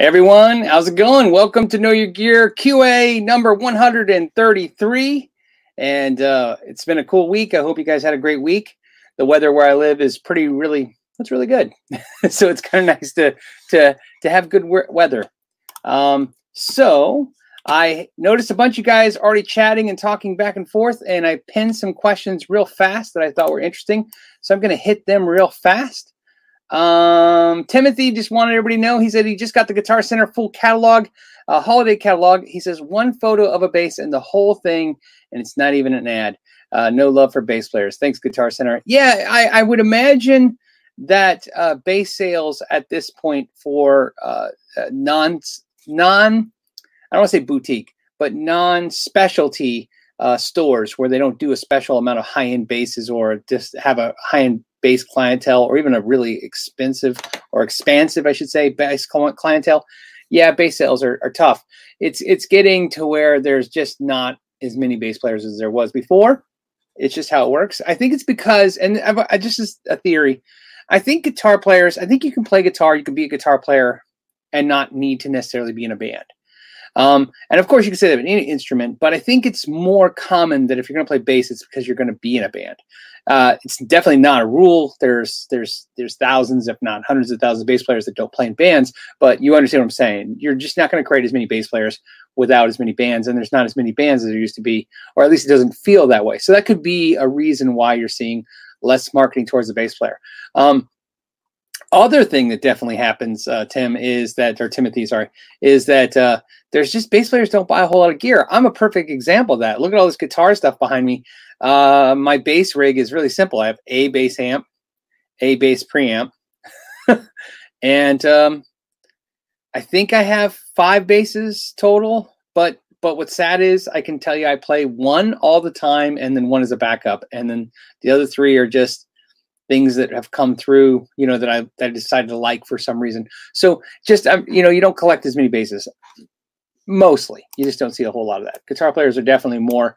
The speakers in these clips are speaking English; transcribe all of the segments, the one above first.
Everyone, how's it going? Welcome to Know Your Gear QA number 133. And uh, it's been a cool week. I hope you guys had a great week. The weather where I live is pretty really it's really good. so it's kind of nice to to to have good weather. Um, so I noticed a bunch of guys already chatting and talking back and forth, and I pinned some questions real fast that I thought were interesting. So I'm going to hit them real fast. Um, Timothy just wanted everybody to know. He said he just got the Guitar Center full catalog, uh, holiday catalog. He says one photo of a bass and the whole thing, and it's not even an ad. Uh, no love for bass players. Thanks, Guitar Center. Yeah, I, I would imagine that uh, bass sales at this point for uh, uh non non I don't want to say boutique, but non specialty uh, stores where they don't do a special amount of high end basses or just have a high end base clientele or even a really expensive or expansive, I should say, base clientele, yeah, base sales are, are tough. It's it's getting to where there's just not as many bass players as there was before. It's just how it works. I think it's because, and I, I just is a theory. I think guitar players. I think you can play guitar. You can be a guitar player and not need to necessarily be in a band. Um, and of course, you can say that in any instrument, but I think it's more common that if you're going to play bass, it's because you're going to be in a band. Uh, it's definitely not a rule. There's there's there's thousands, if not hundreds of thousands of bass players that don't play in bands. But you understand what I'm saying. You're just not going to create as many bass players without as many bands, and there's not as many bands as there used to be, or at least it doesn't feel that way. So that could be a reason why you're seeing less marketing towards the bass player. Um, other thing that definitely happens, uh, Tim, is that, or Timothy, sorry, is that uh, there's just bass players don't buy a whole lot of gear. I'm a perfect example of that. Look at all this guitar stuff behind me. Uh, my bass rig is really simple. I have a bass amp, a bass preamp, and um, I think I have five basses total. But but what's sad is I can tell you I play one all the time, and then one is a backup, and then the other three are just things that have come through, you know, that I that I decided to like for some reason. So just um, you know, you don't collect as many bases. Mostly, you just don't see a whole lot of that. Guitar players are definitely more.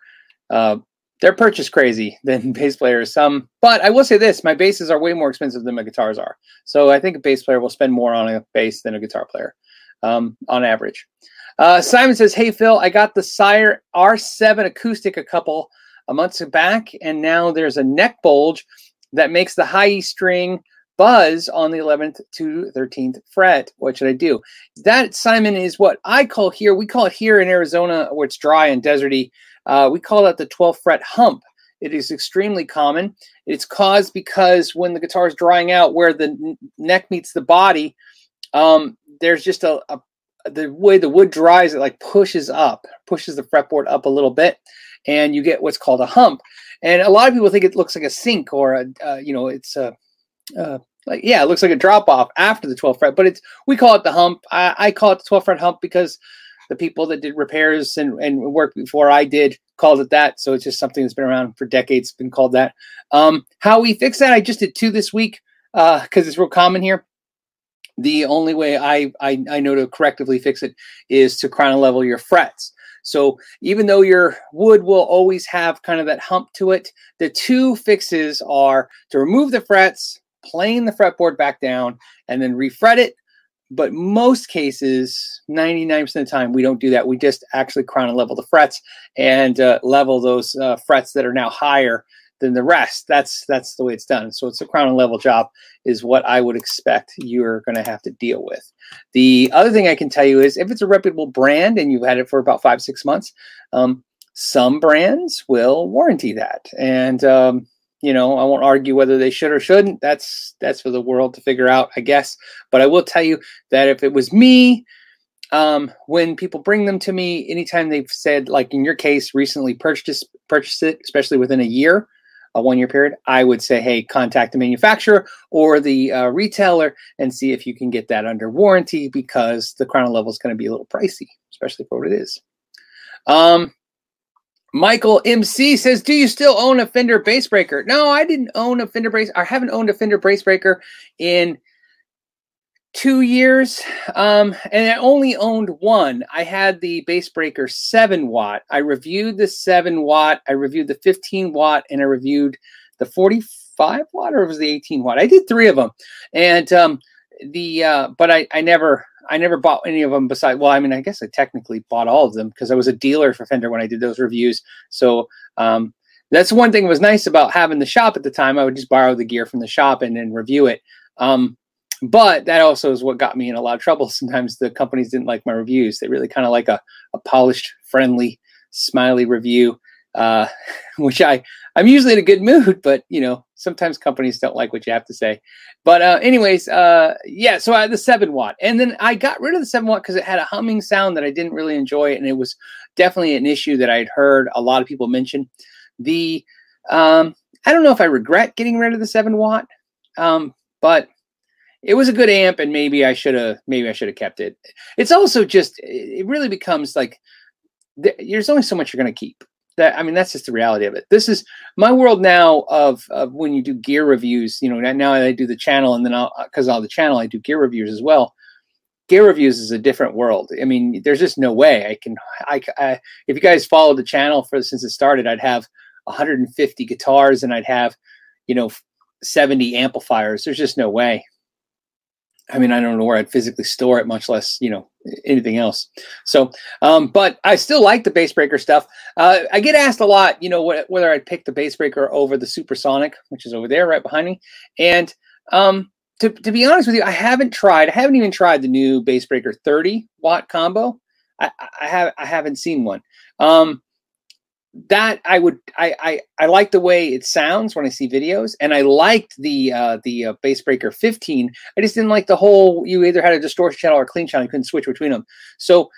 Uh, they're purchase crazy than bass players. Some, but I will say this: my basses are way more expensive than my guitars are. So I think a bass player will spend more on a bass than a guitar player, um, on average. Uh, Simon says, "Hey Phil, I got the Sire R7 acoustic a couple a months back, and now there's a neck bulge that makes the high E string buzz on the 11th to 13th fret. What should I do? That, Simon, is what I call here, we call it here in Arizona, where it's dry and deserty, uh, we call that the 12th fret hump. It is extremely common. It's caused because when the guitar is drying out, where the n- neck meets the body, um, there's just a, a the way the wood dries, it like pushes up, pushes the fretboard up a little bit, and you get what's called a hump. And a lot of people think it looks like a sink or a, uh, you know, it's a, uh, like yeah, it looks like a drop off after the 12th fret, but it's we call it the hump. I, I call it the 12th fret hump because the people that did repairs and, and work before I did called it that. So it's just something that's been around for decades, been called that. Um, how we fix that? I just did two this week because uh, it's real common here. The only way I, I I know to correctively fix it is to crown level your frets. So even though your wood will always have kind of that hump to it, the two fixes are to remove the frets, plane the fretboard back down, and then refret it. But most cases, 99% of the time, we don't do that. We just actually crown and level the frets and uh, level those uh, frets that are now higher than the rest. That's that's the way it's done. So it's a crown and level job is what I would expect you're going to have to deal with. The other thing I can tell you is if it's a reputable brand and you've had it for about five six months, um, some brands will warranty that. And um, you know, I won't argue whether they should or shouldn't. That's that's for the world to figure out, I guess. But I will tell you that if it was me. Um, when people bring them to me, anytime they've said, like in your case, recently purchased purchased it, especially within a year, a one year period, I would say, hey, contact the manufacturer or the uh, retailer and see if you can get that under warranty because the crown level is going to be a little pricey, especially for what it is. Um, Michael MC says, "Do you still own a Fender Bassbreaker?" No, I didn't own a Fender brace. I haven't owned a Fender Bassbreaker in two years um, and i only owned one i had the Bassbreaker 7 watt i reviewed the 7 watt i reviewed the 15 watt and i reviewed the 45 watt or was the 18 watt i did three of them and um, the uh, but I, I never I never bought any of them besides. Well, I mean, I guess I technically bought all of them because I was a dealer for Fender when I did those reviews. So um, that's one thing was nice about having the shop at the time. I would just borrow the gear from the shop and then review it. Um, but that also is what got me in a lot of trouble. Sometimes the companies didn't like my reviews. They really kind of like a, a polished, friendly, smiley review, uh, which I I'm usually in a good mood, but you know sometimes companies don't like what you have to say. But uh, anyways, uh, yeah. So I had the seven watt, and then I got rid of the seven watt because it had a humming sound that I didn't really enjoy, and it was definitely an issue that I'd heard a lot of people mention. The um, I don't know if I regret getting rid of the seven watt, um, but it was a good amp, and maybe I should have maybe I should have kept it. It's also just it really becomes like there's only so much you're going to keep. That I mean, that's just the reality of it. This is my world now of, of when you do gear reviews. You know, now I do the channel, and then I'll, because I'll the channel, I do gear reviews as well gear reviews is a different world. I mean, there's just no way I can. I, I if you guys followed the channel for since it started, I'd have 150 guitars and I'd have, you know, 70 amplifiers. There's just no way. I mean, I don't know where I'd physically store it, much less, you know, anything else. So, um, but I still like the Bassbreaker stuff. Uh, I get asked a lot, you know, wh- whether I'd pick the Bassbreaker over the Supersonic, which is over there right behind me. And um, to, to be honest with you, I haven't tried. I haven't even tried the new Bassbreaker 30 watt combo. I, I have I haven't seen one. Um, that I would I, I I like the way it sounds when I see videos, and I liked the uh, the uh, Bassbreaker 15. I just didn't like the whole. You either had a distortion channel or a clean channel. You couldn't switch between them. So,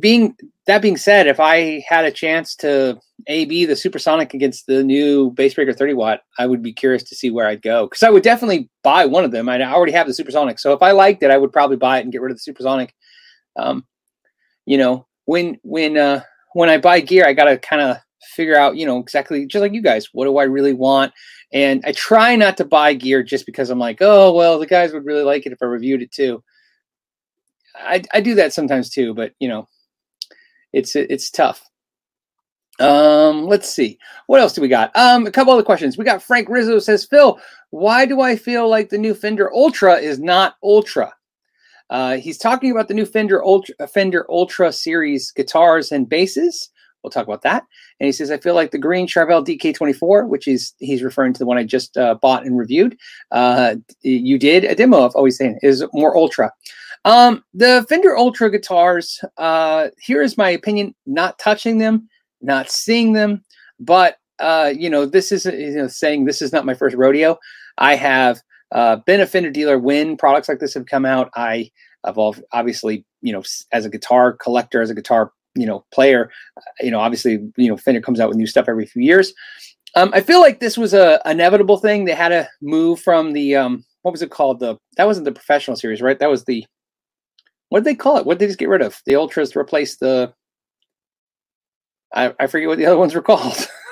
being that being said, if I had a chance to AB the Supersonic against the new Bassbreaker 30 watt, I would be curious to see where I'd go because I would definitely buy one of them. I already have the Supersonic, so if I liked it, I would probably buy it and get rid of the Supersonic. Um, you know, when when uh, when I buy gear, I gotta kind of figure out, you know, exactly just like you guys, what do I really want? And I try not to buy gear just because I'm like, oh, well, the guys would really like it if I reviewed it too. I, I do that sometimes too, but you know, it's it's tough. Um, let's see. What else do we got? Um, a couple other questions. We got Frank Rizzo says, Phil, why do I feel like the new Fender Ultra is not Ultra? Uh, he's talking about the new Fender Ultra, Fender Ultra series guitars and basses. We'll talk about that. And he says, I feel like the green Charvel DK24, which is he's referring to the one I just uh, bought and reviewed. Uh, you did a demo of always saying is more ultra. Um, the Fender Ultra guitars. Uh, here is my opinion. Not touching them, not seeing them, but uh, you know, this is you know saying this is not my first rodeo. I have uh, been a Fender dealer when products like this have come out. I have obviously, you know, as a guitar collector, as a guitar you know player. You know, obviously, you know Fender comes out with new stuff every few years. Um, I feel like this was a inevitable thing. They had to move from the um, what was it called? The that wasn't the professional series, right? That was the what did they call it? What did they just get rid of? The ultras replaced the I, I forget what the other ones were called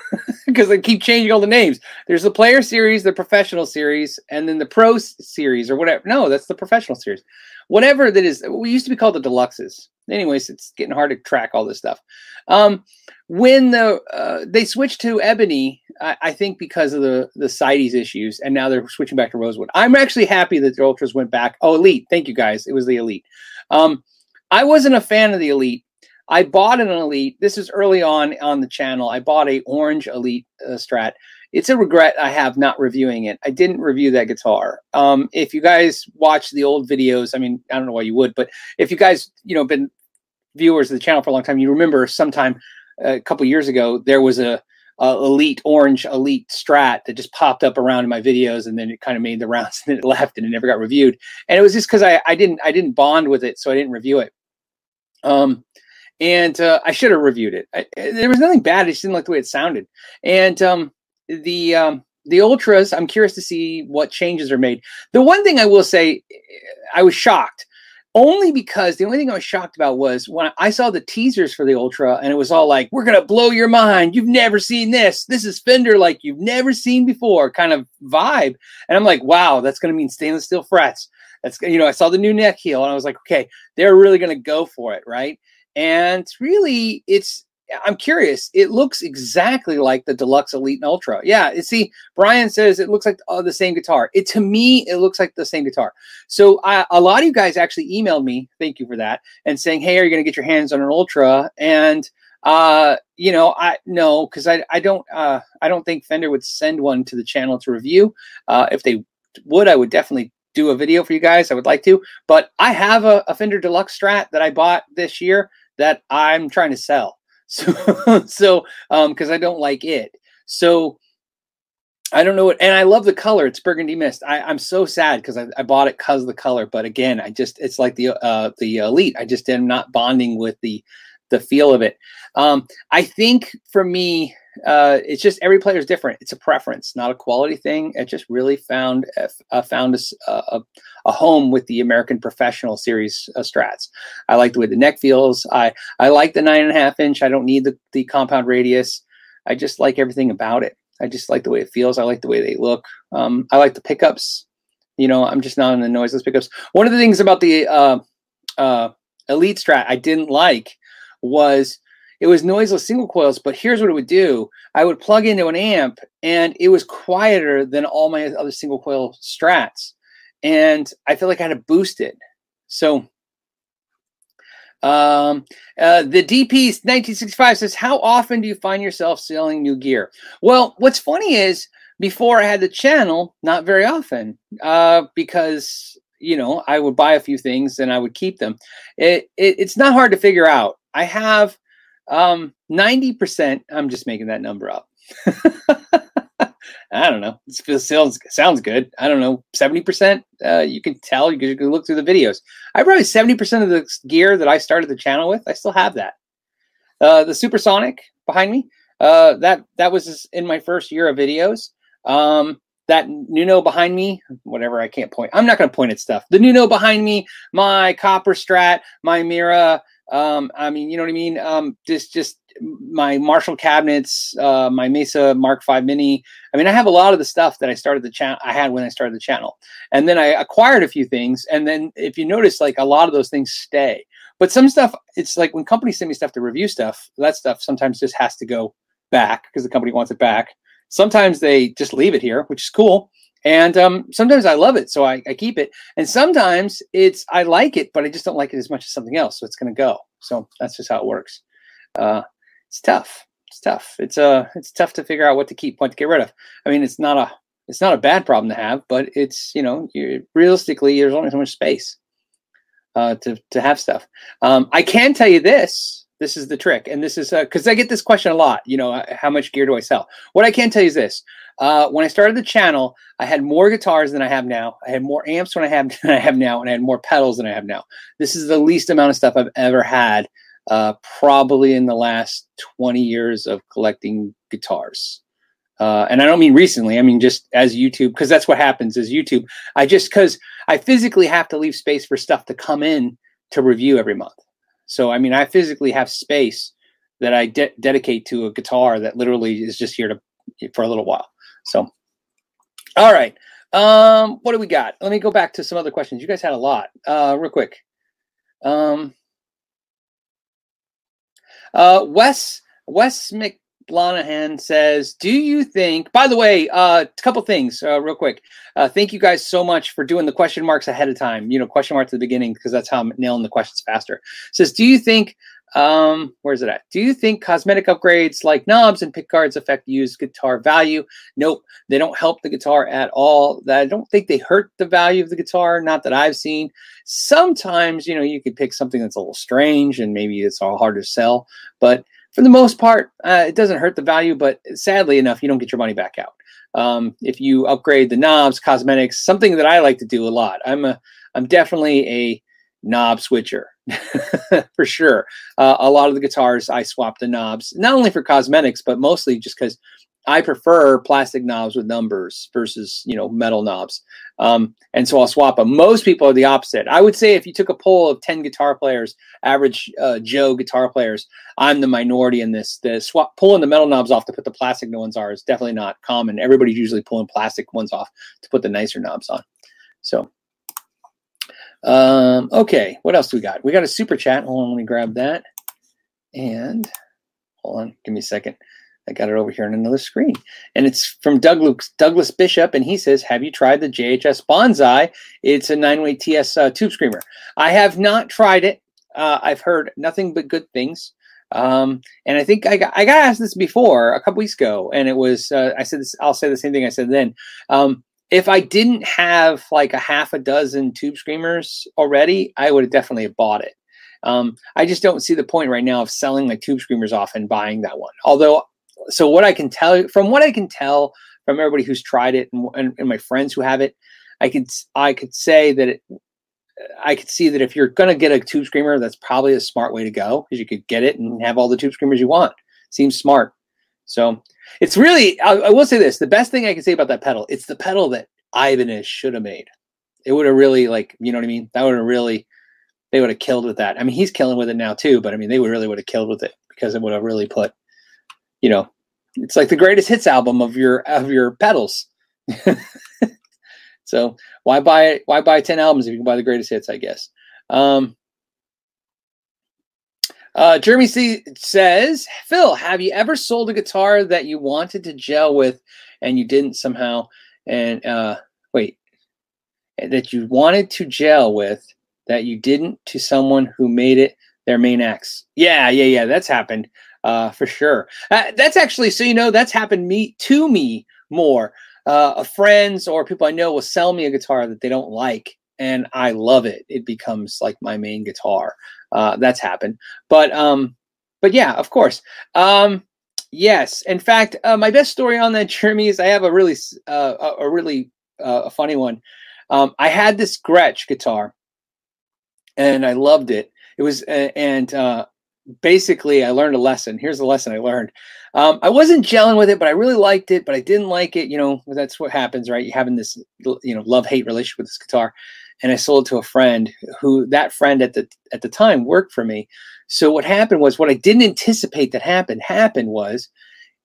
because they keep changing all the names. There's the player series, the professional series, and then the pro series or whatever. No, that's the professional series. Whatever that is, we used to be called the deluxes anyways, it's getting hard to track all this stuff. Um, when the uh, they switched to ebony, I, I, think because of the the CITES issues, and now they're switching back to rosewood. I'm actually happy that the ultras went back. Oh, elite! Thank you guys. It was the elite. Um, I wasn't a fan of the elite. I bought an elite. This is early on on the channel. I bought a orange elite uh, strat it's a regret I have not reviewing it. I didn't review that guitar. Um, if you guys watch the old videos, I mean, I don't know why you would, but if you guys, you know, been viewers of the channel for a long time, you remember sometime a couple years ago there was a, a, elite orange elite strat that just popped up around in my videos, and then it kind of made the rounds, and then it left, and it never got reviewed. And it was just because I, I didn't I didn't bond with it, so I didn't review it. Um, and uh, I should have reviewed it. I, there was nothing bad; I just didn't like the way it sounded. And um, the um, the ultras, I'm curious to see what changes are made. The one thing I will say, I was shocked only because the only thing I was shocked about was when I saw the teasers for the Ultra and it was all like, we're to blow your mind. You've never seen this. This is Fender like you've never seen before kind of vibe. And I'm like, wow, that's to mean stainless steel frets. That's, you know, I saw the new neck heel and I was like, okay, they're really to go for it. Right. And really, it's, I'm curious. It looks exactly like the Deluxe Elite and Ultra. Yeah. you See, Brian says it looks like uh, the same guitar. It to me, it looks like the same guitar. So I, a lot of you guys actually emailed me. Thank you for that. And saying, hey, are you going to get your hands on an Ultra? And uh, you know, I no, because I I don't uh I don't think Fender would send one to the channel to review. Uh, if they would, I would definitely do a video for you guys. I would like to, but I have a, a Fender Deluxe Strat that I bought this year that I'm trying to sell. So, so, um, because I don't like it. So, I don't know what, and I love the color. It's burgundy mist. I, I'm so sad because I, I bought it because of the color. But again, I just it's like the uh the elite. I just am not bonding with the the feel of it. Um, I think for me, uh, it's just every player is different. It's a preference, not a quality thing. I just really found uh, found a, a, a, home with the American Professional Series uh, Strats. I like the way the neck feels. I I like the nine and a half inch. I don't need the the compound radius. I just like everything about it. I just like the way it feels. I like the way they look. Um, I like the pickups. You know, I'm just not in the noiseless pickups. One of the things about the uh, uh, Elite Strat I didn't like was it was noiseless single coils, but here's what it would do. I would plug into an amp and it was quieter than all my other single coil strats. And I feel like I had to boost it. So um, uh, the DP 1965 says, How often do you find yourself selling new gear? Well, what's funny is before I had the channel, not very often, uh, because you know I would buy a few things and I would keep them. It, it it's not hard to figure out. I have um, 90%, I'm just making that number up. I don't know. It sounds sounds good. I don't know. Seventy percent. Uh, you can tell. You can, you can look through the videos. I probably seventy percent of the gear that I started the channel with. I still have that. Uh, the Supersonic behind me. Uh, that that was in my first year of videos. Um, that Nuno behind me, whatever. I can't point. I'm not going to point at stuff. The Nuno behind me, my Copper Strat, my Mira, um, I mean, you know what I mean? Um, just just my Marshall cabinets, uh, my Mesa Mark V Mini. I mean, I have a lot of the stuff that I started the channel. I had when I started the channel, and then I acquired a few things. And then, if you notice, like a lot of those things stay. But some stuff, it's like when companies send me stuff to review stuff. That stuff sometimes just has to go back because the company wants it back. Sometimes they just leave it here, which is cool. And um, sometimes I love it, so I, I, keep it. And sometimes it's I like it, but I just don't like it as much as something else, so it's going to go. So that's just how it works. Uh, it's tough. It's tough. It's uh it's tough to figure out what to keep, what to get rid of. I mean, it's not a it's not a bad problem to have, but it's you know realistically there's only so much space uh, to to have stuff. Um, I can tell you this this is the trick and this is because uh, i get this question a lot you know uh, how much gear do i sell what i can tell you is this uh, when i started the channel i had more guitars than i have now i had more amps when i have than i have now and i had more pedals than i have now this is the least amount of stuff i've ever had uh, probably in the last 20 years of collecting guitars uh, and I don't mean recently. I mean just as YouTube, because that's what happens as YouTube. I just because I physically have to leave space for stuff to come in to review every month. So, I mean, I physically have space that I de- dedicate to a guitar that literally is just here to for a little while. So, all right. Um, what do we got? Let me go back to some other questions. You guys had a lot. Uh, real quick. Um, uh, Wes Wes Mc Blanahan says, "Do you think?" By the way, a uh, couple things, uh, real quick. Uh, thank you guys so much for doing the question marks ahead of time. You know, question mark at the beginning because that's how I'm nailing the questions faster. says, "Do you think?" Um, where's it at? Do you think cosmetic upgrades like knobs and pickguards affect used guitar value? Nope, they don't help the guitar at all. I don't think they hurt the value of the guitar. Not that I've seen. Sometimes, you know, you could pick something that's a little strange and maybe it's all hard to sell, but for the most part, uh, it doesn't hurt the value, but sadly enough, you don't get your money back out. Um, if you upgrade the knobs, cosmetics, something that I like to do a lot. I'm a, I'm definitely a knob switcher for sure. Uh, a lot of the guitars I swap the knobs, not only for cosmetics, but mostly just because I prefer plastic knobs with numbers versus you know metal knobs. Um, and so I'll swap them. Most people are the opposite. I would say if you took a poll of ten guitar players, average uh, Joe guitar players, I'm the minority in this. The swap pulling the metal knobs off to put the plastic ones are is definitely not common. Everybody's usually pulling plastic ones off to put the nicer knobs on. So. Um, okay, what else do we got? We got a super chat. Hold on, let me grab that. And hold on, give me a second. I got it over here on another screen. And it's from Doug Douglas, Douglas Bishop. And he says, Have you tried the JHS Bonsai? It's a nine way TS uh, tube screamer. I have not tried it. Uh, I've heard nothing but good things. Um, and I think I got, I got asked this before a couple weeks ago. And it was, uh, I said this, I'll say the same thing I said then. Um, if I didn't have like a half a dozen tube screamers already, I would have definitely bought it. Um, I just don't see the point right now of selling my tube screamers off and buying that one. Although so what I can tell from what I can tell from everybody who's tried it and, and, and my friends who have it, I could I could say that it, I could see that if you're going to get a tube screamer, that's probably a smart way to go because you could get it and have all the tube screamers you want. Seems smart. So it's really I, I will say this: the best thing I can say about that pedal, it's the pedal that Ibanez should have made. It would have really like you know what I mean. That would have really they would have killed with that. I mean, he's killing with it now too, but I mean, they would really would have killed with it because it would have really put you know it's like the greatest hits album of your of your pedals. so why buy why buy 10 albums if you can buy the greatest hits, I guess. Um, uh, Jeremy C says, Phil, have you ever sold a guitar that you wanted to gel with and you didn't somehow? And uh, wait, that you wanted to gel with that you didn't to someone who made it their main X? Yeah, yeah, yeah, that's happened uh, for sure. Uh, that's actually so you know that's happened me to me more. Uh, friends or people I know will sell me a guitar that they don't like, and I love it. It becomes like my main guitar. Uh, that's happened, but um, but yeah, of course. Um, yes, in fact, uh, my best story on that Jeremy is I have a really uh, a, really uh, a funny one. Um, I had this Gretsch guitar, and I loved it. It was uh, and basically I learned a lesson. Here's the lesson I learned. Um, I wasn't gelling with it, but I really liked it, but I didn't like it. You know, that's what happens, right? You having this, you know, love hate relationship with this guitar. And I sold it to a friend who that friend at the at the time worked for me. So what happened was what I didn't anticipate that happened happened was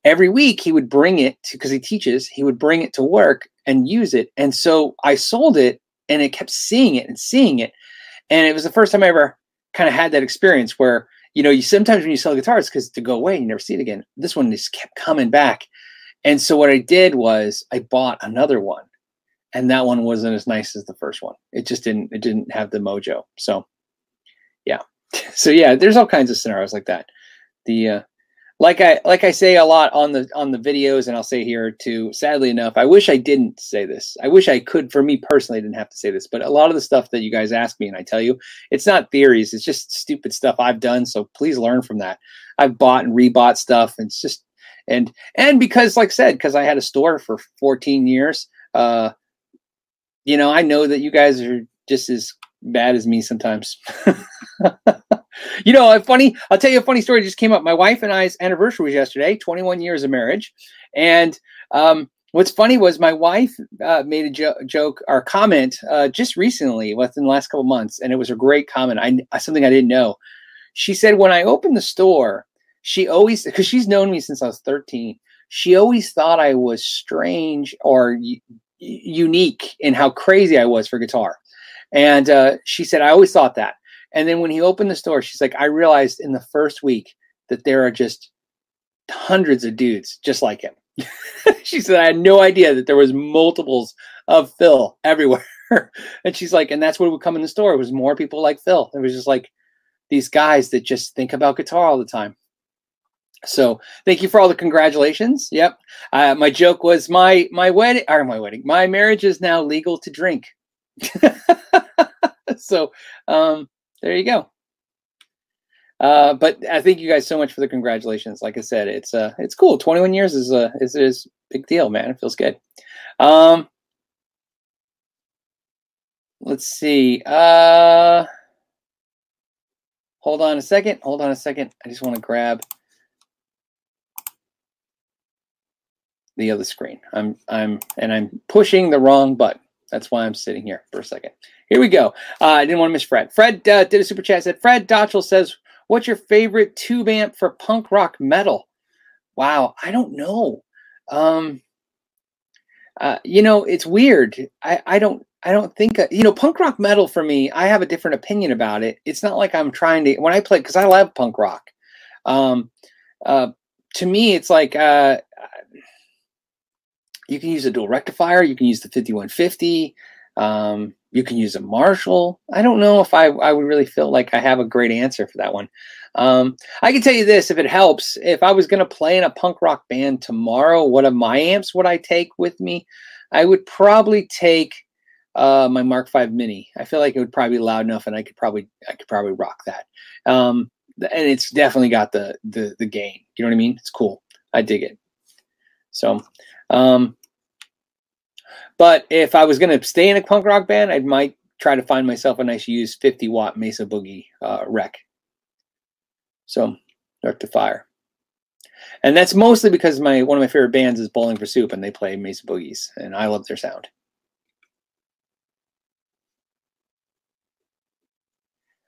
every week he would bring it because he teaches, he would bring it to work and use it. And so I sold it and I kept seeing it and seeing it. And it was the first time I ever kind of had that experience where you know, you sometimes when you sell guitars because to go away, you never see it again. This one just kept coming back. And so what I did was I bought another one. And that one wasn't as nice as the first one. It just didn't it didn't have the mojo. So yeah. So yeah, there's all kinds of scenarios like that. The uh like I like I say a lot on the on the videos, and I'll say here too. Sadly enough, I wish I didn't say this. I wish I could. For me personally, I didn't have to say this. But a lot of the stuff that you guys ask me, and I tell you, it's not theories. It's just stupid stuff I've done. So please learn from that. I've bought and rebought stuff. And it's just and and because, like I said, because I had a store for 14 years. Uh, you know, I know that you guys are just as bad as me sometimes. you know, a funny, I'll tell you a funny story just came up. My wife and I's anniversary was yesterday, 21 years of marriage. And um, what's funny was my wife uh, made a jo- joke or comment uh, just recently, within the last couple months, and it was a great comment. I something I didn't know. She said when I opened the store, she always because she's known me since I was 13. She always thought I was strange or y- unique in how crazy I was for guitar. And uh, she said, I always thought that. And then when he opened the store, she's like, I realized in the first week that there are just hundreds of dudes just like him. she said, I had no idea that there was multiples of Phil everywhere. and she's like, and that's what would come in the store. It was more people like Phil. It was just like these guys that just think about guitar all the time. So thank you for all the congratulations. Yep. Uh, my joke was my my wedding or my wedding. My marriage is now legal to drink. so um, there you go. Uh, but I thank you guys so much for the congratulations. Like I said, it's uh, it's cool. 21 years is a is is big deal, man. It feels good. Um, let's see. Uh, hold on a second. Hold on a second. I just want to grab the other screen. I'm I'm and I'm pushing the wrong button. That's why I'm sitting here for a second. Here we go. Uh, I didn't want to miss Fred. Fred uh, did a super chat. Said Fred Dotchel says, "What's your favorite tube amp for punk rock metal?" Wow, I don't know. Um, uh, you know, it's weird. I, I don't I don't think uh, you know punk rock metal for me. I have a different opinion about it. It's not like I'm trying to when I play because I love punk rock. Um, uh, to me, it's like uh, you can use a dual rectifier. You can use the 5150. Um, you can use a Marshall. I don't know if I, I would really feel like I have a great answer for that one. Um, I can tell you this if it helps. If I was going to play in a punk rock band tomorrow, what of my amps would I take with me? I would probably take uh, my Mark V Mini. I feel like it would probably be loud enough, and I could probably I could probably rock that. Um, and it's definitely got the the the gain. You know what I mean? It's cool. I dig it. So, um, but if I was going to stay in a punk rock band, I might try to find myself a nice used 50 watt Mesa Boogie uh, rec. So, rectifier. And that's mostly because my one of my favorite bands is Bowling for Soup, and they play Mesa Boogies, and I love their sound.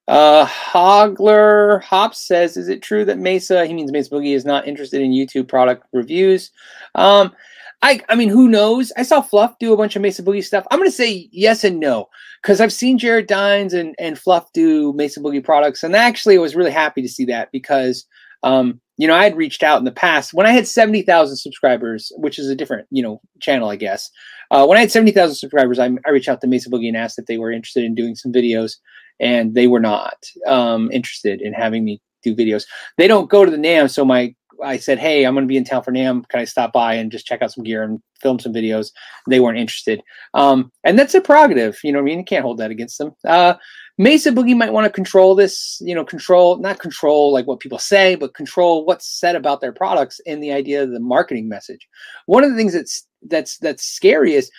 Uh, Hogler Hops says, "Is it true that Mesa, he means Mesa Boogie, is not interested in YouTube product reviews?" Um, I, I mean, who knows? I saw Fluff do a bunch of Mesa Boogie stuff. I'm to say yes and no because I've seen Jared Dines and, and Fluff do Mesa Boogie products. And actually, I was really happy to see that because, um, you know, I had reached out in the past when I had 70,000 subscribers, which is a different, you know, channel, I guess. Uh, when I had 70,000 subscribers, I, I reached out to Mesa Boogie and asked if they were interested in doing some videos, and they were not um, interested in having me do videos. They don't go to the NAMM, so my I said, "Hey, I'm going to be in town for NAMM. Can I stop by and just check out some gear and film some videos?" They weren't interested, um, and that's a prerogative. You know, I mean, you can't hold that against them. Uh, Mesa Boogie might want to control this. You know, control not control like what people say, but control what's said about their products and the idea of the marketing message. One of the things that's that's that's scary is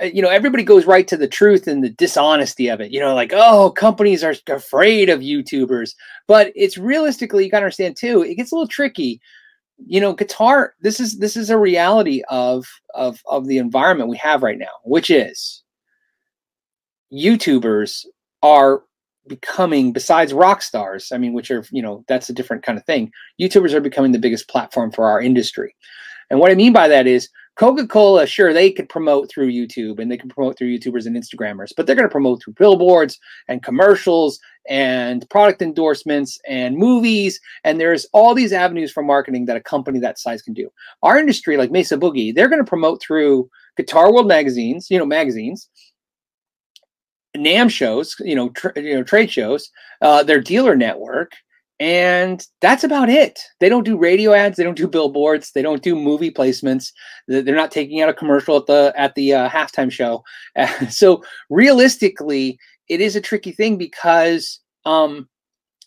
Uh, you know everybody goes right to the truth and the dishonesty of it you know like oh companies are afraid of youtubers. But it's realistically you got to understand too it gets a little tricky. You know guitar this is this is a reality of of of the environment we have right now which is youtubers are becoming besides rock stars i mean which are you know that's a different kind of thing youtubers are becoming the biggest platform for our industry. And what i mean by that is Coca Cola, sure, they could promote through YouTube and they can promote through YouTubers and Instagrammers, but they're going to promote through billboards and commercials and product endorsements and movies. And there's all these avenues for marketing that a company that size can do. Our industry, like Mesa Boogie, they're going to promote through Guitar World magazines, you know, magazines, NAMM shows, you know, you know, trade shows, uh, their dealer network, and that's about it. They don't do radio ads. They don't do billboards. They don't do movie placements. They're not taking out a commercial at the at the uh, halftime show. So realistically it is a tricky thing because um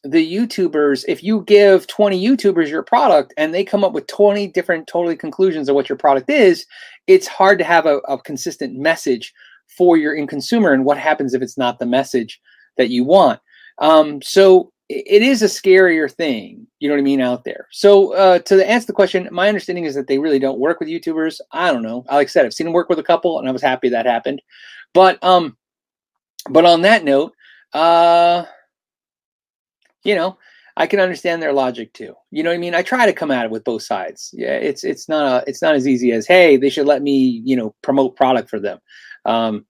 the youtubers if you give 20 youtubers your product and they come up with 20 different totally conclusions of what your product is it's hard to have a, a consistent message for your end consumer and what happens if it's not the message that you want. Um, so it is a scarier thing, you know what I mean, out there. So uh, to answer the question, my understanding is that they really don't work with YouTubers. I don't know. Like I said, I've seen them work with a couple, and I was happy that happened. But um, but on that note, uh, you know, I can understand their logic too. You know what I mean? I try to come at it with both sides. Yeah, it's it's not a, it's not as easy as hey, they should let me you know promote product for them. Um,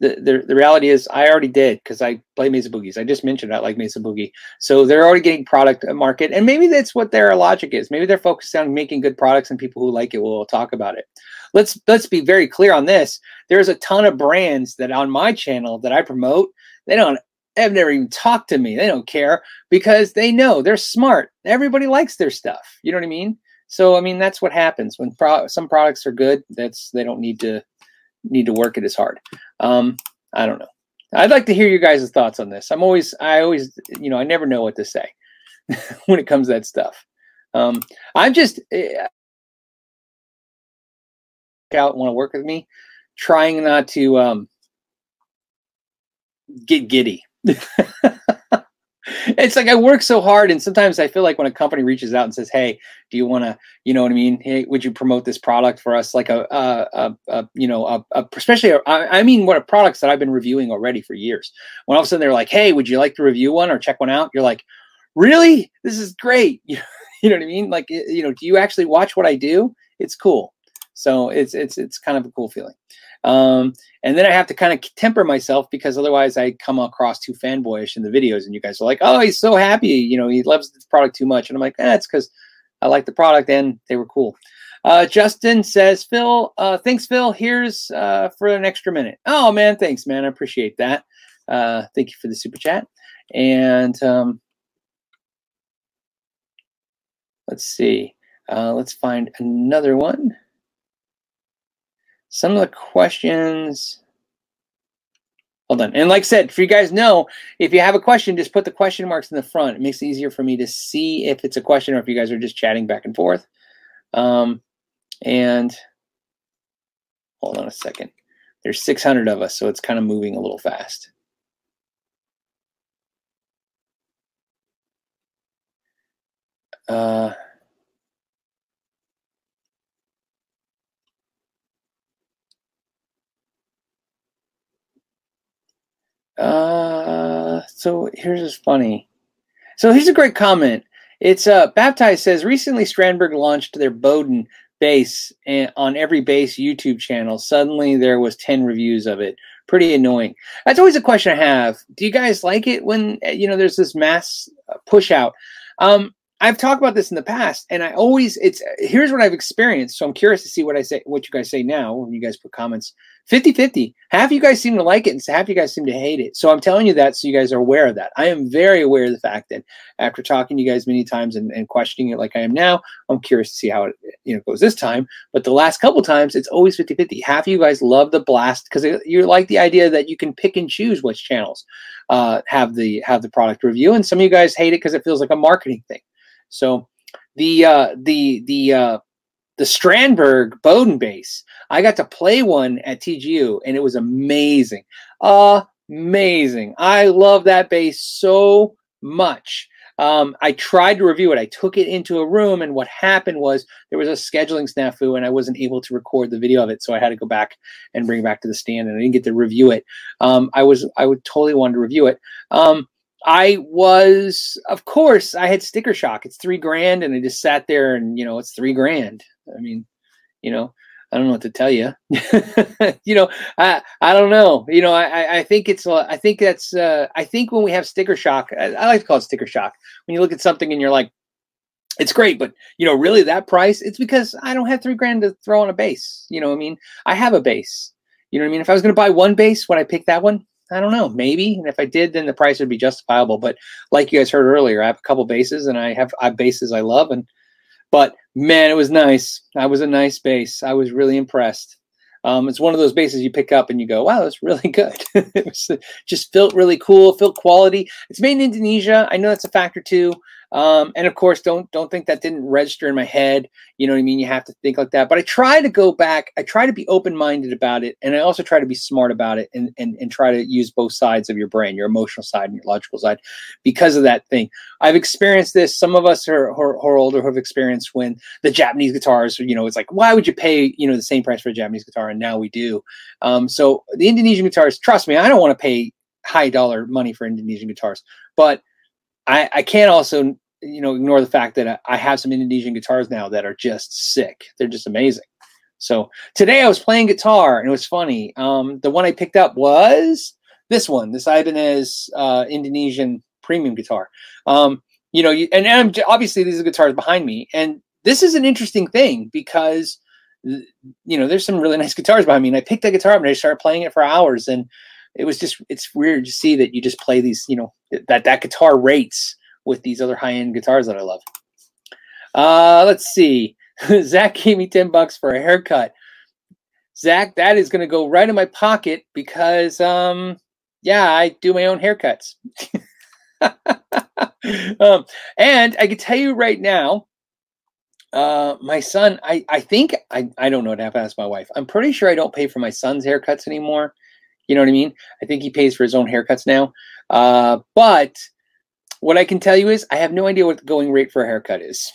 the, the, reality is I already did because I play Mesa Boogies. I just mentioned I like Mesa Boogie. So they're already getting product uh, market. And maybe that's what their logic is. Maybe they're focused on making good products and people who like it will talk about it. Let's let's be very clear on this. There's a ton of brands that on my channel that I promote, they don't have never even talked to me. They don't care because they know they're smart. Everybody likes their stuff. You know what I mean? So I mean that's what happens when pro- some products are good. That's they don't need to need to work it as hard. Um, I don't know. I'd like to hear your guys' thoughts on this. I'm always, I always, you know, I never know what to say when it comes to that stuff. Um, I'm just uh, out want to work with me, trying not to um, get giddy. it's like I work so hard, and sometimes I feel like when a company reaches out and says, "Hey, do you want to, you know what I mean? Hey, would you promote this product for us?" Like a, a, a, a you know, a, a especially, a, I mean, what products that I've been reviewing already for years. When all of a sudden they're like, "Hey, would you like to review one or check one out?" You're like, "Really? This is great." you know what I mean? Like, you know, do you actually watch what I do? It's cool. So it's it's it's kind of a cool feeling. Um, and then I have to kind of temper myself because otherwise I come across too fanboyish in the videos, and you guys are like, "Oh, he's so happy, you know, he loves this product too much," and I'm like, "That's eh, because I like the product and they were cool." Uh, Justin says, "Phil, uh, thanks, Phil. Here's uh, for an extra minute." Oh man, thanks, man. I appreciate that. Uh, thank you for the super chat. And um, let's see. Uh, let's find another one. Some of the questions. Hold on. And like I said, for you guys know, if you have a question, just put the question marks in the front. It makes it easier for me to see if it's a question or if you guys are just chatting back and forth. Um, and hold on a second. There's 600 of us, so it's kind of moving a little fast. Uh, uh, so here's this funny. So here's a great comment. It's uh, baptized says recently Strandberg launched their Boden bass and on every bass YouTube channel. Suddenly there was 10 reviews of it. Pretty annoying. That's always a question I have. Do you guys like it when you know there's this mass push out? Um, I've talked about this in the past, and I always it's here's what I've experienced. So I'm curious to see what I say, what you guys say now when you guys put comments. 50-50. Half you guys seem to like it, and half you guys seem to hate it. So I'm telling you that so you guys are aware of that. I am very aware of the fact that after talking to you guys many times and, and questioning it like I am now, I'm curious to see how it you know goes this time. But the last couple times, it's always 50-50. Half of you guys love the blast because you like the idea that you can pick and choose which channels uh, have the have the product review, and some of you guys hate it because it feels like a marketing thing. So the uh, the the uh, the Strandberg Boden bass, I got to play one at TGU, and it was amazing, amazing. I love that bass so much. Um, I tried to review it. I took it into a room, and what happened was there was a scheduling snafu, and I wasn't able to record the video of it. So I had to go back and bring it back to the stand, and I didn't get to review it. Um, I was I would totally wanted to review it. Um, I was, of course, I had sticker shock. It's three grand, and I just sat there, and you know, it's three grand. I mean, you know, I don't know what to tell you. you know, I I don't know. You know, I I think it's I think that's uh, I think when we have sticker shock, I, I like to call it sticker shock. When you look at something and you're like, it's great, but you know, really that price, it's because I don't have three grand to throw on a base. You know, I mean, I have a base. You know what I mean? If I was going to buy one base, would I pick that one? I don't know, maybe. And if I did, then the price would be justifiable. But like you guys heard earlier, I have a couple bases and I have I have bases I love. And but man, it was nice. I was a nice base. I was really impressed. Um, it's one of those bases you pick up and you go, wow, that's really good. it was just felt really cool, felt quality. It's made in Indonesia. I know that's a factor too. Um, and of course, don't don't think that didn't register in my head. You know what I mean? You have to think like that. But I try to go back. I try to be open minded about it, and I also try to be smart about it, and, and and try to use both sides of your brain, your emotional side and your logical side, because of that thing. I've experienced this. Some of us are, are, are older who have experienced when the Japanese guitars. You know, it's like why would you pay you know the same price for a Japanese guitar, and now we do. Um, so the Indonesian guitars, trust me, I don't want to pay high dollar money for Indonesian guitars, but I, I can't also you know ignore the fact that I have some Indonesian guitars now that are just sick. They're just amazing. So today I was playing guitar and it was funny. Um, the one I picked up was this one, this Ibanez uh, Indonesian premium guitar. Um, you know, you, and, and obviously these are guitars behind me, and this is an interesting thing because you know there's some really nice guitars behind me, and I picked that guitar up and I started playing it for hours, and it was just it's weird to see that you just play these, you know, that that guitar rates with these other high end guitars that I love. Uh, let's see. Zach gave me 10 bucks for a haircut. Zach, that is going to go right in my pocket because, um, yeah, I do my own haircuts. um, and I can tell you right now, uh, my son, I, I think, I, I don't know what to ask my wife. I'm pretty sure I don't pay for my son's haircuts anymore. You know what I mean? I think he pays for his own haircuts now. Uh, but what I can tell you is I have no idea what the going rate for a haircut is.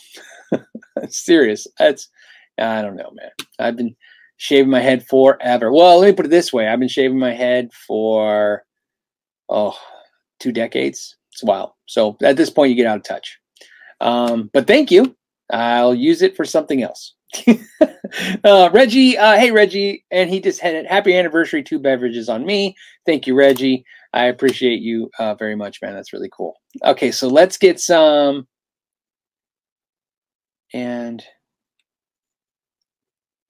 Serious. That's I don't know, man. I've been shaving my head forever. Well, let me put it this way. I've been shaving my head for oh, two decades. It's a while. So at this point you get out of touch. Um, but thank you. I'll use it for something else. uh, Reggie, uh, hey Reggie, and he just had it. Happy anniversary, two beverages on me. Thank you, Reggie. I appreciate you uh, very much, man. That's really cool. Okay, so let's get some. And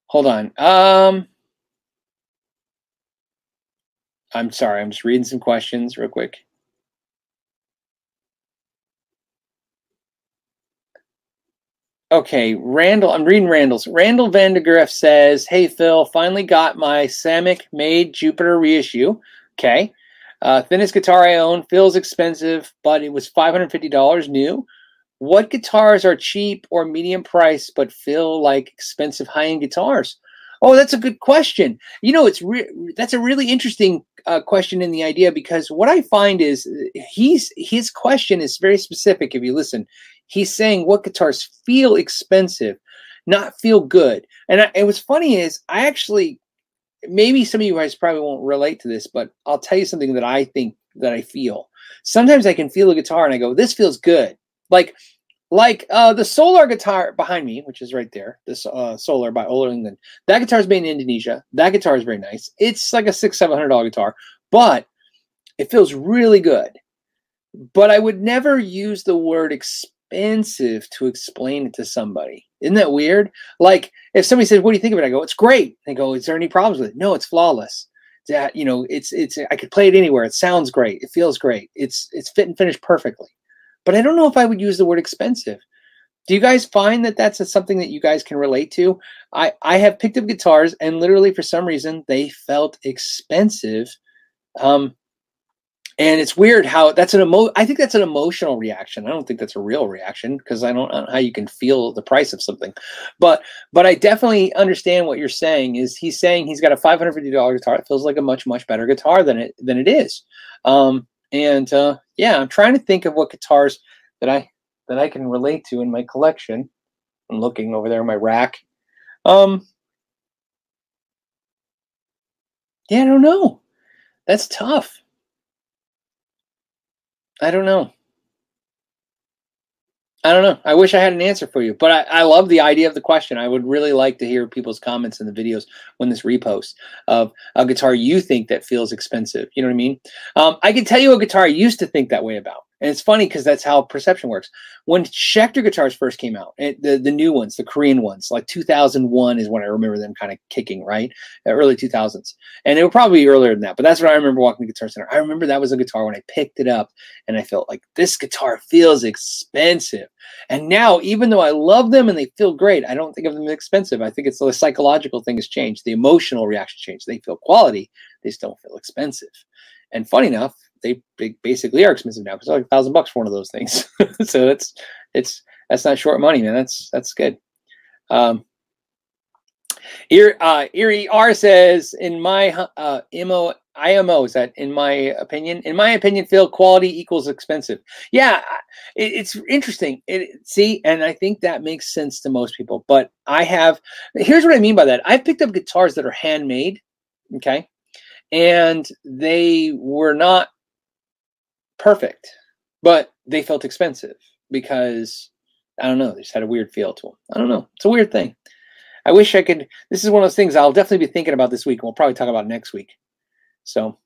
hold on. Um, I'm sorry. I'm just reading some questions real quick. Okay, Randall, I'm reading Randall's. Randall Vandergriff says, Hey, Phil, finally got my Samick made Jupiter reissue. Okay. Uh, thinnest guitar I own feels expensive, but it was $550 new. What guitars are cheap or medium price but feel like expensive high end guitars? Oh, that's a good question. You know, it's re- that's a really interesting uh, question in the idea because what I find is he's his question is very specific. If you listen, he's saying what guitars feel expensive, not feel good. And I, it was funny is I actually maybe some of you guys probably won't relate to this, but I'll tell you something that I think that I feel. Sometimes I can feel a guitar and I go, this feels good. Like like uh, the solar guitar behind me, which is right there, this uh, solar by Ola Englund. That guitar is made in Indonesia. That guitar is very nice. It's like a six, seven hundred dollar guitar, but it feels really good. But I would never use the word expensive to explain it to somebody. Isn't that weird? Like if somebody says, "What do you think of it?" I go, "It's great." They go, "Is there any problems with it?" No, it's flawless. That you know, it's it's I could play it anywhere. It sounds great. It feels great. It's it's fit and finished perfectly but I don't know if I would use the word expensive. Do you guys find that that's a, something that you guys can relate to? I, I have picked up guitars and literally for some reason they felt expensive. Um, and it's weird how that's an emo. I think that's an emotional reaction. I don't think that's a real reaction because I don't know how you can feel the price of something. But but I definitely understand what you're saying. Is he's saying he's got a five hundred fifty dollar guitar? It feels like a much much better guitar than it than it is. Um, and uh, yeah, I'm trying to think of what guitars that I that I can relate to in my collection. I'm looking over there in my rack. Um, yeah, I don't know. That's tough. I don't know. I don't know. I wish I had an answer for you, but I, I love the idea of the question. I would really like to hear people's comments in the videos when this reposts of a guitar you think that feels expensive. You know what I mean? Um, I can tell you a guitar I used to think that way about. And it's funny because that's how perception works. When Schecter guitars first came out, it, the, the new ones, the Korean ones, like 2001 is when I remember them kind of kicking, right? Uh, early 2000s. And they were probably earlier than that, but that's what I remember walking to Guitar Center. I remember that was a guitar when I picked it up and I felt like this guitar feels expensive. And now, even though I love them and they feel great, I don't think of them as expensive. I think it's the psychological thing has changed. The emotional reaction changed. They feel quality, they still feel expensive. And funny enough, they basically are expensive now because like a thousand bucks for one of those things. so it's it's that's not short money, man. That's that's good. Um, uh, Erie R says, in my uh, MO, IMO, is that in my opinion? In my opinion, Phil, quality equals expensive. Yeah, it, it's interesting. It, see, and I think that makes sense to most people. But I have, here's what I mean by that. I've picked up guitars that are handmade, okay, and they were not perfect, but they felt expensive because I don't know, they just had a weird feel to them. I don't know. It's a weird thing. I wish I could. This is one of those things I'll definitely be thinking about this week, and we'll probably talk about next week. So,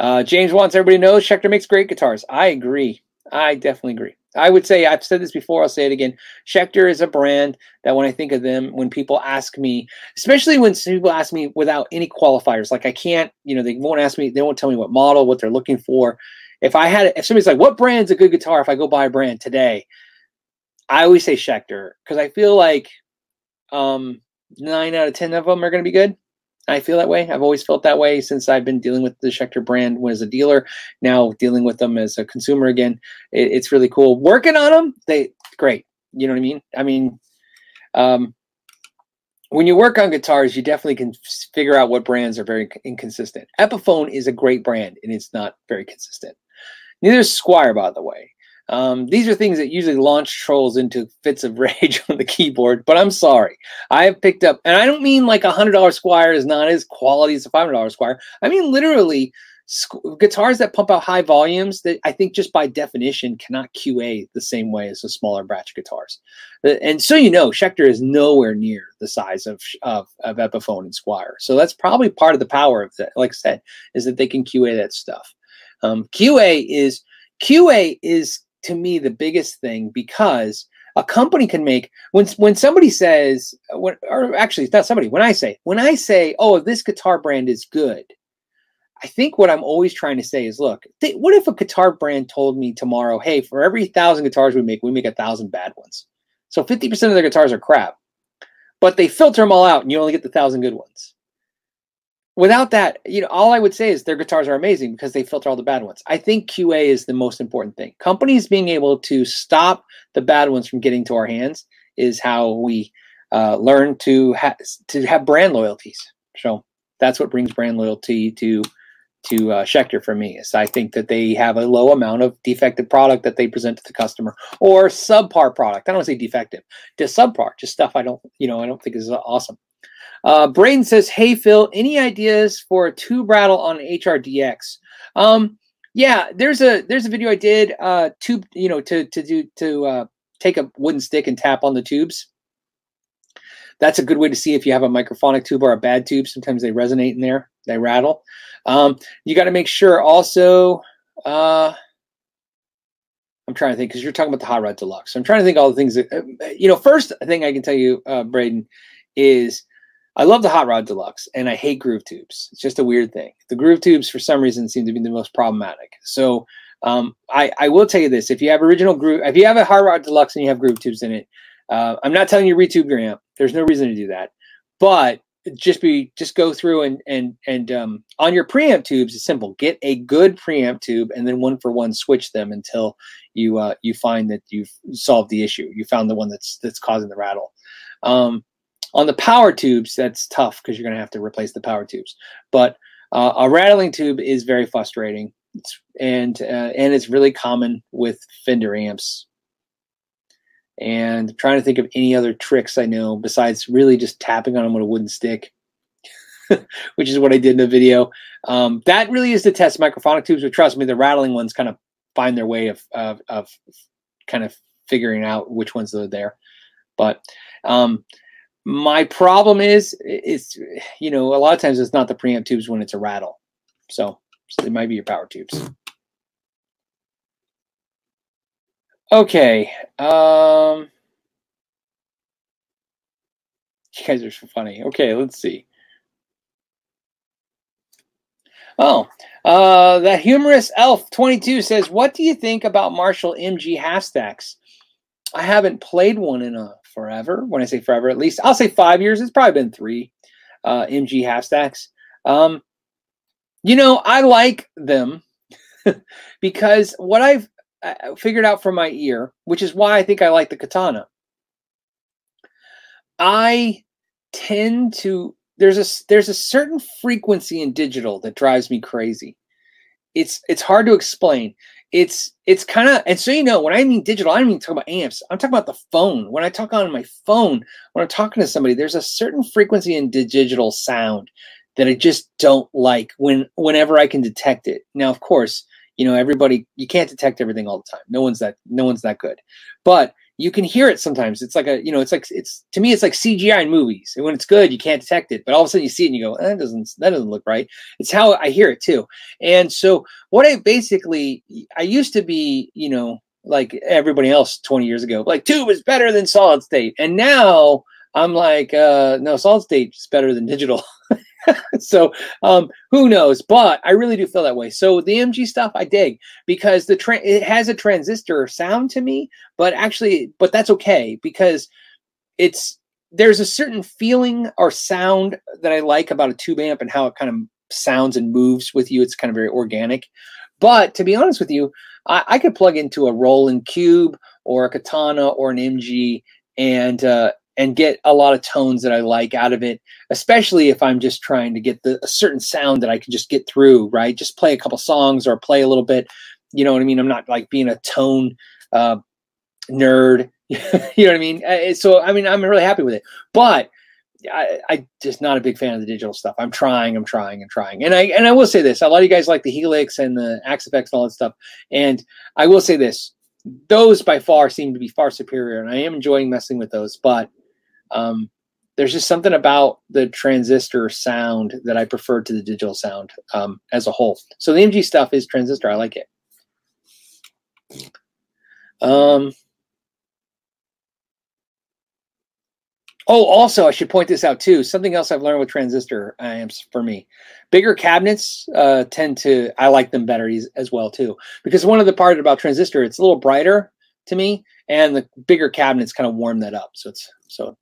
uh, James wants everybody knows Schecter makes great guitars. I agree. I definitely agree. I would say I've said this before. I'll say it again. Schecter is a brand that when I think of them, when people ask me, especially when people ask me without any qualifiers, like I can't, you know, they won't ask me, they won't tell me what model, what they're looking for. If I had, if somebody's like, "What brand's a good guitar?" If I go buy a brand today, I always say Schecter because I feel like um, nine out of ten of them are going to be good. I feel that way. I've always felt that way since I've been dealing with the Schecter brand as a dealer. Now dealing with them as a consumer again, it, it's really cool. Working on them, they great. You know what I mean? I mean, um, when you work on guitars, you definitely can figure out what brands are very inconsistent. Epiphone is a great brand, and it's not very consistent. Neither is Squier, by the way. Um, these are things that usually launch trolls into fits of rage on the keyboard, but I'm sorry. I have picked up, and I don't mean like a hundred dollar Squier is not as quality as a five hundred dollar Squier. I mean literally guitars that pump out high volumes that I think just by definition cannot QA the same way as a smaller batch guitars. And so you know, Schecter is nowhere near the size of, of, of Epiphone and Squier. So that's probably part of the power of that. Like I said, is that they can QA that stuff. Um, QA is QA is to me the biggest thing because a company can make when when somebody says when or actually it's not somebody when I say when I say oh this guitar brand is good I think what I'm always trying to say is, look, th- what if a guitar brand told me tomorrow, hey, for every thousand guitars we make, we make a thousand bad ones. So 50% of their guitars are crap, but they filter them all out and you only get the thousand good ones. Without that, you know, all I would say is their guitars are amazing because they filter all the bad ones. I think QA is the most important thing. Companies being able to stop the bad ones from getting to our hands is how we uh, learn to ha- to have brand loyalties. So that's what brings brand loyalty to to uh, Schecter for me is I think that they have a low amount of defective product that they present to the customer or subpar product. I don't want to say defective, just subpar, just stuff I don't, you know, I don't think is awesome. Uh, Braden says, "Hey Phil, any ideas for a tube rattle on HRDX?" Um, yeah, there's a there's a video I did uh, tube, you know, to to do to uh, take a wooden stick and tap on the tubes. That's a good way to see if you have a microphonic tube or a bad tube. Sometimes they resonate in there, they rattle. Um, you got to make sure also. Uh, I'm trying to think because you're talking about the Hot Rod Deluxe. I'm trying to think all the things that uh, you know. First thing I can tell you, uh, Braden, is I love the Hot Rod Deluxe and I hate groove tubes. It's just a weird thing. The groove tubes, for some reason, seem to be the most problematic. So um, I, I will tell you this: if you have original groove, if you have a Hot Rod Deluxe and you have groove tubes in it, uh, I'm not telling you retube your amp. There's no reason to do that. But just be just go through and and and um, on your preamp tubes it's simple get a good preamp tube and then one for one switch them until you uh, you find that you've solved the issue you found the one that's that's causing the rattle um, on the power tubes that's tough because you're going to have to replace the power tubes but uh, a rattling tube is very frustrating it's, and uh, and it's really common with fender amps and I'm trying to think of any other tricks I know besides really just tapping on them with a wooden stick, which is what I did in the video. Um, that really is to test microphonic tubes, but trust me, the rattling ones kind of find their way of, of, of kind of figuring out which ones are there. But um, my problem is, it's, you know, a lot of times it's not the preamp tubes when it's a rattle. So, so it might be your power tubes. Okay. Um, you guys are so funny. Okay, let's see. Oh, uh, the humorous elf 22 says, What do you think about Marshall MG half stacks? I haven't played one a forever. When I say forever, at least I'll say five years. It's probably been three uh, MG half stacks. Um, you know, I like them because what I've figured out from my ear, which is why I think I like the katana. I tend to there's a there's a certain frequency in digital that drives me crazy. It's it's hard to explain. It's it's kind of and so you know when I mean digital, I don't mean talk about amps. I'm talking about the phone. When I talk on my phone, when I'm talking to somebody, there's a certain frequency in digital sound that I just don't like when whenever I can detect it. Now, of course, you know everybody you can't detect everything all the time no one's that no one's that good but you can hear it sometimes. It's like a you know it's like it's to me it's like cgi in movies. And when it's good you can't detect it. But all of a sudden you see it and you go eh, that doesn't that doesn't look right. It's how i hear it too. And so what i basically i used to be you know like everybody else 20 years ago like tube is better than solid state. And now i'm like uh no solid state is better than digital so um, who knows? But I really do feel that way. So the MG stuff I dig because the tra- it has a transistor sound to me, but actually, but that's okay because it's there's a certain feeling or sound that I like about a tube amp and how it kind of sounds and moves with you. It's kind of very organic. But to be honest with you, I, I could plug into a Roland Cube or a Katana or an MG and uh, and get a lot of tones that I like out of it, especially if I'm just trying to get the a certain sound that I can just get through, right? Just play a couple songs or play a little bit. You know what I mean? I'm not like being a tone uh, nerd. you know what I mean? Uh, so I mean, I'm really happy with it. But I, I just not a big fan of the digital stuff. I'm trying, I'm trying, I'm trying. And I and I will say this: a lot of you guys like the Helix and the Axe-Fx and all that stuff. And I will say this: those by far seem to be far superior, and I am enjoying messing with those. But um, there's just something about the transistor sound that I prefer to the digital sound um, as a whole. So the MG stuff is transistor. I like it. Um, Oh, also, I should point this out too. Something else I've learned with transistor amps for me, bigger cabinets uh, tend to I like them better as well too. Because one of the part about transistor, it's a little brighter to me, and the bigger cabinets kind of warm that up. So it's so.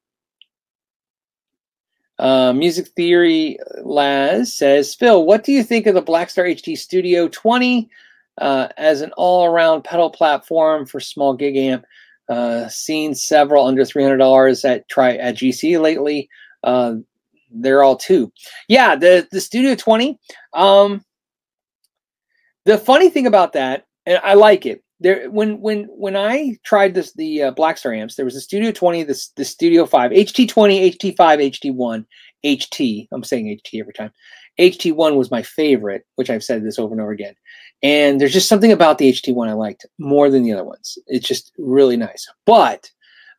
Uh, Music Theory Laz says, Phil, what do you think of the Blackstar HT Studio 20 uh, as an all-around pedal platform for small gig amp? Uh, seen several under three hundred dollars at try at GC lately. Uh, they're all two. Yeah, the the Studio Twenty. Um, the funny thing about that, and I like it. There, when when when I tried this the uh, Blackstar amps, there was the Studio 20, the, the Studio 5, HT20, HT5, HT1, HT. I'm saying HT every time. HT1 was my favorite, which I've said this over and over again. And there's just something about the HT1 I liked more than the other ones. It's just really nice. But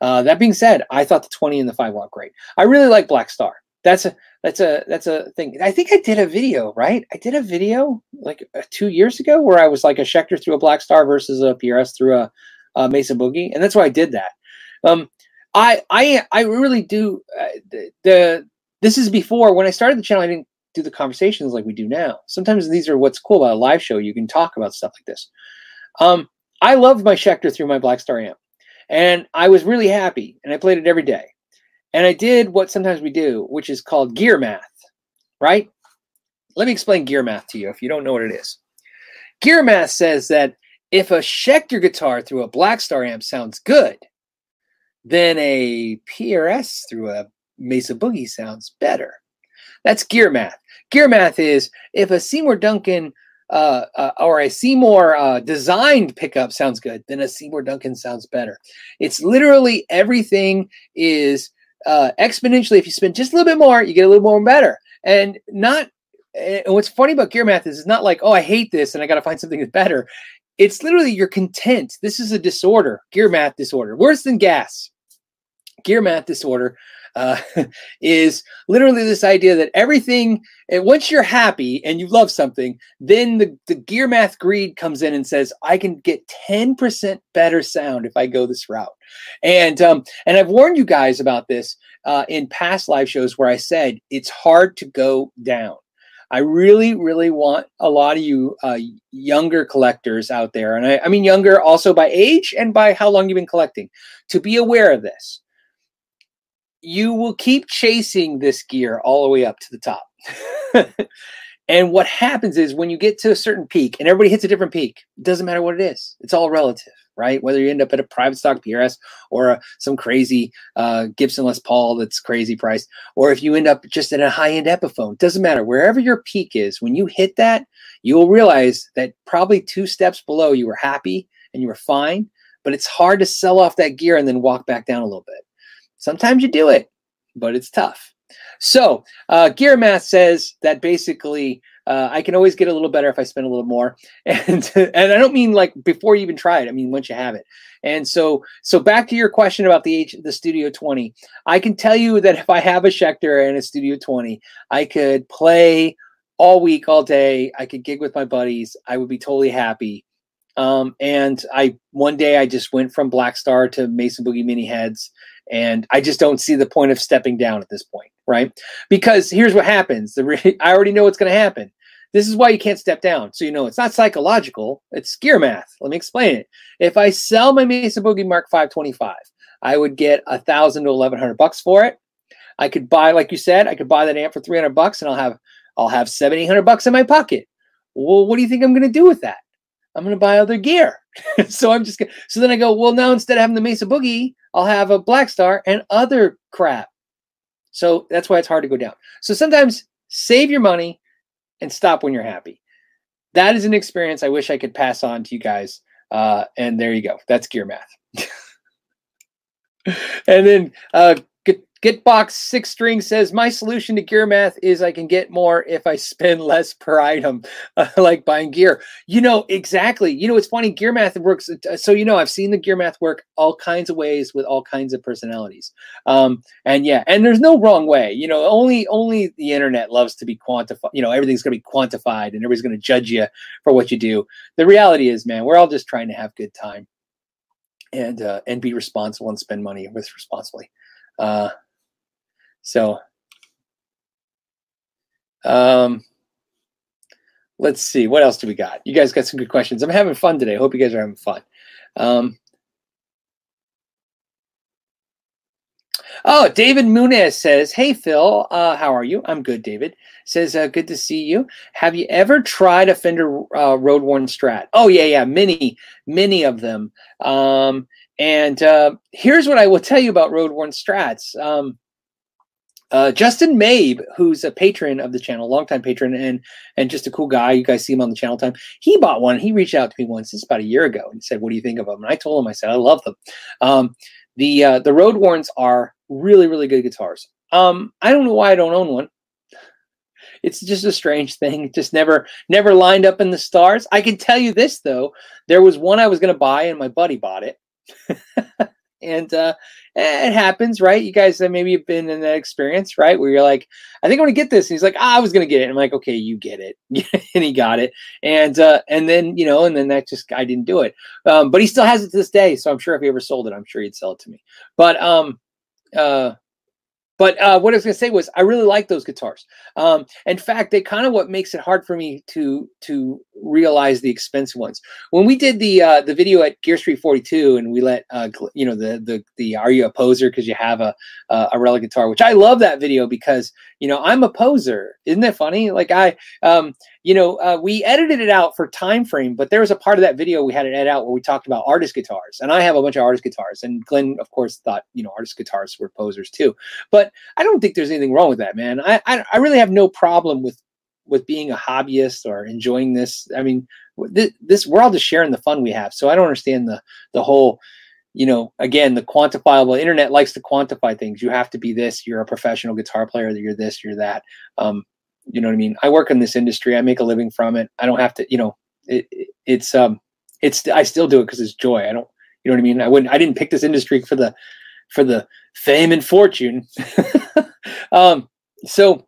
uh, that being said, I thought the 20 and the 5 watt great. I really like Blackstar. That's a that's a that's a thing. I think I did a video, right? I did a video like uh, two years ago where I was like a Schecter through a Blackstar versus a PRS through a, a Mesa Boogie, and that's why I did that. Um, I I I really do uh, the, the this is before when I started the channel. I didn't do the conversations like we do now. Sometimes these are what's cool about a live show. You can talk about stuff like this. Um, I loved my Schecter through my Blackstar amp, and I was really happy, and I played it every day. And I did what sometimes we do, which is called gear math, right? Let me explain gear math to you if you don't know what it is. Gear math says that if a Schecter guitar through a Blackstar amp sounds good, then a PRS through a Mesa Boogie sounds better. That's gear math. Gear math is if a Seymour Duncan uh, uh, or a Seymour uh, designed pickup sounds good, then a Seymour Duncan sounds better. It's literally everything is uh, exponentially. If you spend just a little bit more, you get a little more and better. And not. And what's funny about gear math is it's not like, oh, I hate this and I got to find something that's better. It's literally you're content. This is a disorder, gear math disorder, worse than gas. Gear math disorder uh, is literally this idea that everything, and once you're happy and you love something, then the, the gear math greed comes in and says, I can get 10% better sound if I go this route. And, um, and I've warned you guys about this uh, in past live shows where I said it's hard to go down. I really, really want a lot of you uh, younger collectors out there, and I, I mean younger also by age and by how long you've been collecting, to be aware of this you will keep chasing this gear all the way up to the top. and what happens is when you get to a certain peak, and everybody hits a different peak, it doesn't matter what it is, it's all relative, right? Whether you end up at a private stock PRS or a, some crazy uh, Gibson Les Paul that's crazy priced, or if you end up just in a high end Epiphone, doesn't matter. Wherever your peak is, when you hit that, you will realize that probably two steps below you were happy and you were fine, but it's hard to sell off that gear and then walk back down a little bit. Sometimes you do it, but it's tough. So, uh, Gear Math says that basically uh, I can always get a little better if I spend a little more, and and I don't mean like before you even try it. I mean once you have it. And so, so back to your question about the H, the Studio 20. I can tell you that if I have a Schecter and a Studio 20, I could play all week, all day. I could gig with my buddies. I would be totally happy. Um, and I one day I just went from Blackstar to Mesa Boogie Mini Heads, and I just don't see the point of stepping down at this point, right? Because here's what happens: the re- I already know what's going to happen. This is why you can't step down. So you know it's not psychological; it's gear math. Let me explain it. If I sell my Mesa Boogie Mark 525, I would get a thousand to eleven hundred bucks for it. I could buy, like you said, I could buy that amp for three hundred bucks, and I'll have I'll have seventy hundred bucks in my pocket. Well, what do you think I'm going to do with that? I'm going to buy other gear. so I'm just gonna, so then I go, well, now instead of having the Mesa Boogie, I'll have a Blackstar and other crap. So that's why it's hard to go down. So sometimes save your money and stop when you're happy. That is an experience I wish I could pass on to you guys. Uh, and there you go. That's gear math. and then uh, Getbox six string says my solution to gear math is I can get more if I spend less per item, uh, like buying gear. You know exactly. You know it's funny. Gear math works. Uh, so you know I've seen the gear math work all kinds of ways with all kinds of personalities. Um, and yeah, and there's no wrong way. You know, only only the internet loves to be quantified. You know, everything's going to be quantified, and everybody's going to judge you for what you do. The reality is, man, we're all just trying to have good time and uh, and be responsible and spend money with responsibly. Uh, so, um, let's see what else do we got. You guys got some good questions. I'm having fun today. Hope you guys are having fun. Um, Oh, David Munez says, "Hey Phil, uh, how are you? I'm good." David says, uh, "Good to see you. Have you ever tried a Fender uh, Road Worn Strat?" Oh yeah, yeah, many, many of them. Um, and uh, here's what I will tell you about Road Worn Strats. Um, uh, Justin Mabe, who's a patron of the channel, longtime patron, and and just a cool guy. You guys see him on the channel time. He bought one. He reached out to me once. This about a year ago, and said, "What do you think of them?" And I told him, I said, "I love them." Um, the uh, the Road Worns are really really good guitars. Um, I don't know why I don't own one. It's just a strange thing. It just never never lined up in the stars. I can tell you this though, there was one I was going to buy, and my buddy bought it. and uh, eh, it happens, right? You guys have maybe have been in that experience, right? Where you're like, I think I'm gonna get this. And he's like, ah, I was gonna get it. And I'm like, okay, you get it, and he got it. And uh, and then you know, and then that just I didn't do it. Um, but he still has it to this day. So I'm sure if he ever sold it, I'm sure he'd sell it to me. But um, uh, but uh, what I was to say was, I really like those guitars. Um, in fact, they kind of what makes it hard for me to to realize the expensive ones. When we did the uh, the video at Gear Street 42, and we let uh, you know the the the Are you a poser? Because you have a uh, a relic guitar, which I love that video because you know i'm a poser. Isn't that funny? Like i um you know uh, we edited it out for time frame but there was a part of that video we had it edit out where we talked about artist guitars and i have a bunch of artist guitars and glenn of course thought you know artist guitars were posers too. But i don't think there's anything wrong with that man. I i, I really have no problem with with being a hobbyist or enjoying this i mean this, this we're all just sharing the fun we have so i don't understand the the whole you know, again, the quantifiable internet likes to quantify things. You have to be this. You're a professional guitar player. You're this. You're that. Um, you know what I mean? I work in this industry. I make a living from it. I don't have to. You know, it, it, it's um, it's I still do it because it's joy. I don't. You know what I mean? I wouldn't. I didn't pick this industry for the for the fame and fortune. um, so,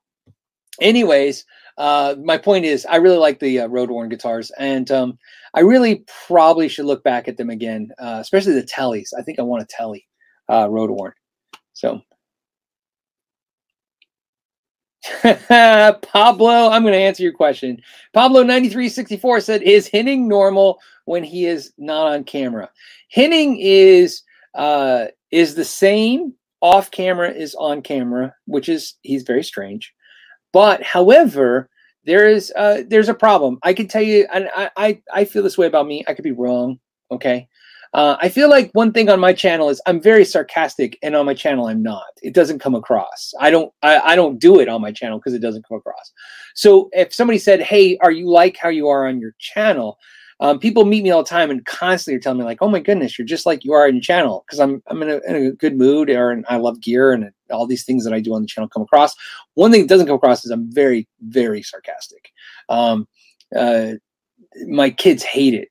anyways, uh, my point is, I really like the uh, road worn guitars, and um, I really probably should look back at them again, uh, especially the Tellys. I think I want a Telly uh, road worn. So, Pablo, I'm going to answer your question. Pablo 9364 said, "Is Henning normal when he is not on camera?" Henning is uh, is the same off camera is on camera, which is he's very strange. But however, there is uh, there's a problem. I can tell you, and I, I I feel this way about me. I could be wrong. Okay. Uh, I feel like one thing on my channel is I'm very sarcastic, and on my channel I'm not. It doesn't come across. I don't. I, I don't do it on my channel because it doesn't come across. So if somebody said, "Hey, are you like how you are on your channel?" Um, people meet me all the time and constantly are telling me like, "Oh my goodness, you're just like you are in channel," because I'm I'm in a, in a, good mood or and I love gear and all these things that I do on the channel come across. One thing that doesn't come across is I'm very very sarcastic. Um, uh, my kids hate it.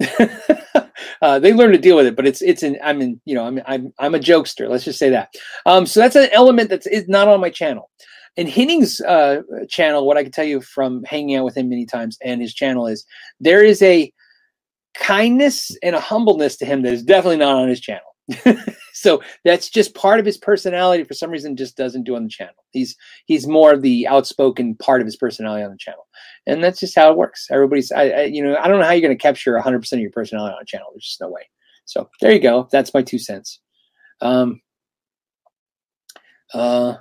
uh, they learn to deal with it, but it's it's an I'm in you know I'm I'm I'm a jokester. Let's just say that. Um, so that's an element that's is not on my channel in Henning's uh, channel, what I can tell you from hanging out with him many times and his channel is there is a kindness and a humbleness to him that is definitely not on his channel. so that's just part of his personality. For some reason, just doesn't do on the channel. He's he's more the outspoken part of his personality on the channel, and that's just how it works. Everybody's, I, I you know, I don't know how you're going to capture 100 percent of your personality on a channel. There's just no way. So there you go. That's my two cents. Um, uh,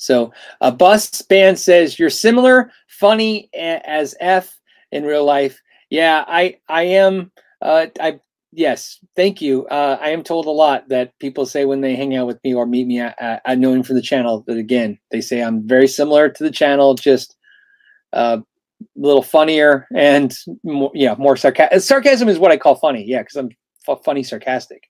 so a bus band says you're similar, funny as f in real life. Yeah, I I am. Uh, I yes, thank you. Uh, I am told a lot that people say when they hang out with me or meet me at, at knowing from the channel that again they say I'm very similar to the channel, just uh, a little funnier and more, yeah, more sarcasm. Sarcasm is what I call funny. Yeah, because I'm f- funny sarcastic.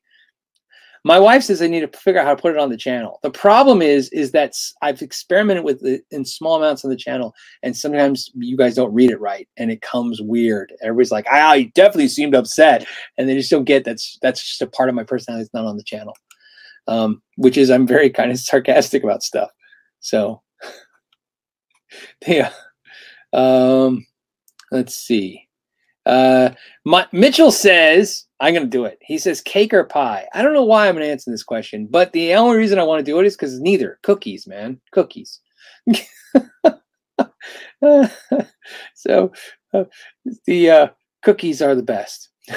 My wife says I need to figure out how to put it on the channel. The problem is, is that I've experimented with it in small amounts on the channel, and sometimes you guys don't read it right, and it comes weird. Everybody's like, "Ah, you definitely seemed upset," and they just don't get that's that's just a part of my personality that's not on the channel. Um, which is I'm very kind of sarcastic about stuff. So, yeah. Um, let's see. Uh, my, Mitchell says, I'm going to do it. He says cake or pie. I don't know why I'm going to answer this question, but the only reason I want to do it is because neither. Cookies, man. Cookies. so uh, the uh, cookies are the best.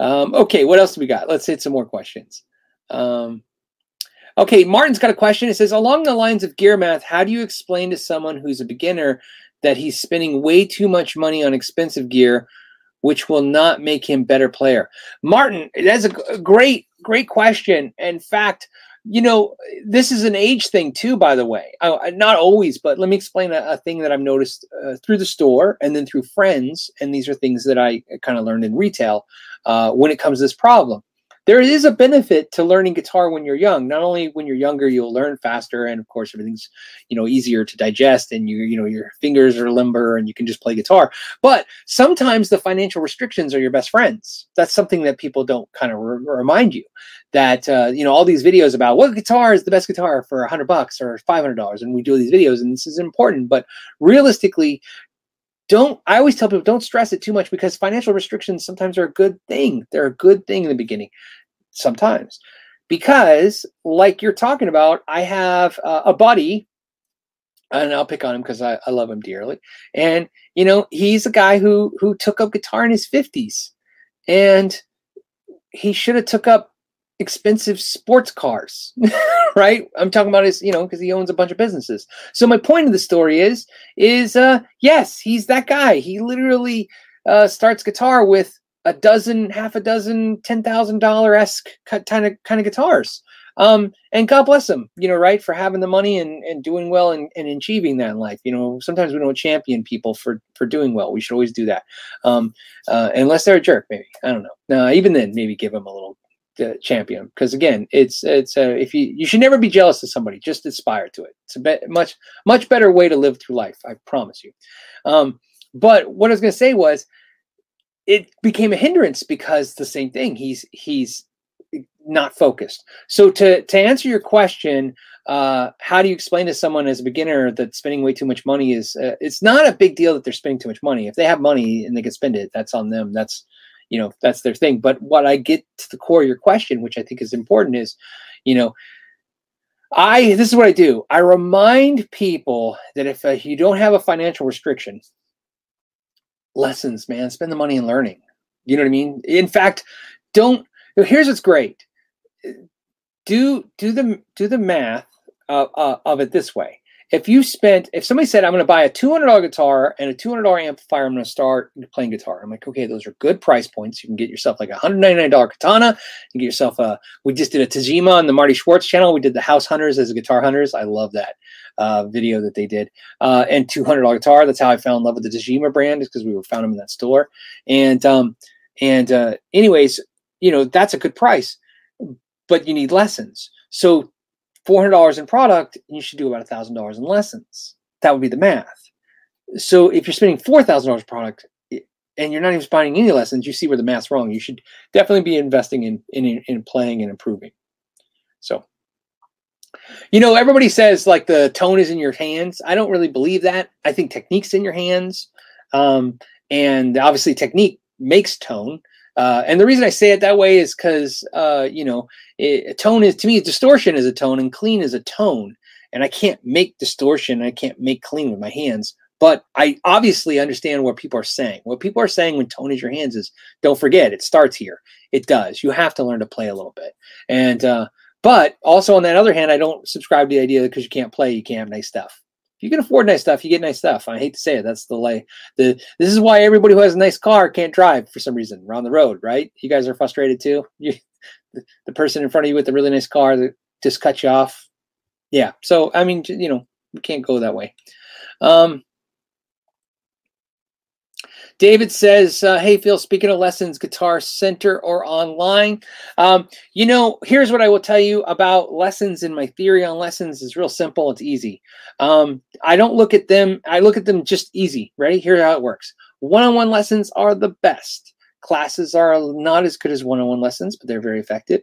um, okay, what else do we got? Let's hit some more questions. Um, okay, Martin's got a question. It says, along the lines of gear math, how do you explain to someone who's a beginner that he's spending way too much money on expensive gear, which will not make him better player? Martin, that's a great, great question. In fact, you know, this is an age thing too, by the way. I, not always, but let me explain a, a thing that I've noticed uh, through the store and then through friends. And these are things that I kind of learned in retail uh, when it comes to this problem there is a benefit to learning guitar when you're young. Not only when you're younger, you'll learn faster, and of course, everything's you know easier to digest, and you you know your fingers are limber, and you can just play guitar. But sometimes the financial restrictions are your best friends. That's something that people don't kind of re- remind you that uh, you know all these videos about what guitar is the best guitar for a hundred bucks or five hundred dollars, and we do these videos, and this is important. But realistically, don't i always tell people don't stress it too much because financial restrictions sometimes are a good thing they're a good thing in the beginning sometimes because like you're talking about i have uh, a buddy and i'll pick on him because I, I love him dearly and you know he's a guy who who took up guitar in his 50s and he should have took up expensive sports cars, right? I'm talking about his, you know, because he owns a bunch of businesses. So my point of the story is, is uh, yes, he's that guy. He literally uh, starts guitar with a dozen, half a dozen, ten thousand dollar esque kind of kind of guitars. Um, and God bless him, you know, right, for having the money and, and doing well and, and achieving that in life. You know, sometimes we don't champion people for for doing well. We should always do that, um, uh, unless they're a jerk, maybe. I don't know. No, even then, maybe give them a little uh, champion because again it's it's uh, if you you should never be jealous of somebody just aspire to it it's a bit much much better way to live through life i promise you um, but what i was going to say was it became a hindrance because the same thing he's he's not focused. So to to answer your question uh, how do you explain to someone as a beginner that spending way too much money is uh, it's not a big deal that they're spending too much money. If they have money and they can spend it that's on them. That's you know that's their thing. But what i get to the core of your question which i think is important is you know i this is what i do. I remind people that if uh, you don't have a financial restriction lessons man spend the money in learning you know what i mean in fact don't here's what's great do do the do the math uh, uh, of it this way if you spent, if somebody said, I'm going to buy a $200 guitar and a $200 amplifier, I'm going to start playing guitar. I'm like, okay, those are good price points. You can get yourself like a $199 katana. You get yourself a, we just did a Tagima on the Marty Schwartz channel. We did the House Hunters as a Guitar Hunters. I love that uh, video that they did. Uh, and $200 guitar. That's how I fell in love with the Tagima brand is because we were found them in that store. And, um, and, uh, anyways, you know, that's a good price, but you need lessons. So $400 in product, you should do about $1,000 in lessons. That would be the math. So if you're spending $4,000 product and you're not even spending any lessons, you see where the math's wrong. You should definitely be investing in, in, in playing and improving. So, you know, everybody says like the tone is in your hands. I don't really believe that. I think technique's in your hands. Um, and obviously technique makes tone. Uh, and the reason I say it that way is because, uh, you know, it, tone is to me, distortion is a tone and clean is a tone. And I can't make distortion. I can't make clean with my hands. But I obviously understand what people are saying. What people are saying when tone is your hands is don't forget, it starts here. It does. You have to learn to play a little bit. And, uh, but also on that other hand, I don't subscribe to the idea that because you can't play, you can't have nice stuff If you can afford nice stuff, you get nice stuff. I hate to say it, that's the lay. The this is why everybody who has a nice car can't drive for some reason around the road, right? You guys are frustrated too. You, the, person in front of you with the really nice car that just cut you off. Yeah. So I mean, you know, you can't go that way. Um, David says, uh, "Hey Phil, speaking of lessons, Guitar Center or online, um, you know, here's what I will tell you about lessons. And my theory on lessons is real simple. It's easy. Um, I don't look at them. I look at them just easy. Ready? Here's how it works. One-on-one lessons are the best. Classes are not as good as one-on-one lessons, but they're very effective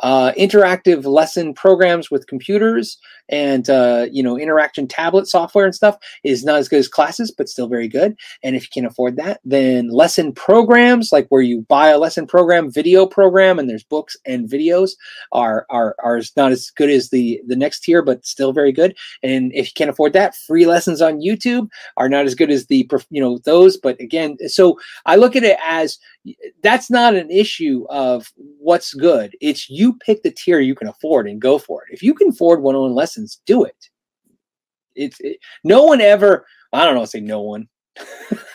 uh, interactive lesson programs with computers and uh, you know interaction tablet software and stuff is not as good as classes but still very good. And if you can afford that then lesson programs like where you buy a lesson program video program and there's books and videos are are are not as good as the the next tier but still very good. And if you can't afford that free lessons on youtube are not as good as the you know those. But again so i look at it as that's not an issue of what's good. It's you pick the tier you can afford and go for it. If you can afford one-on-one lessons, do it. It's it, no one ever. I don't know. Say no one.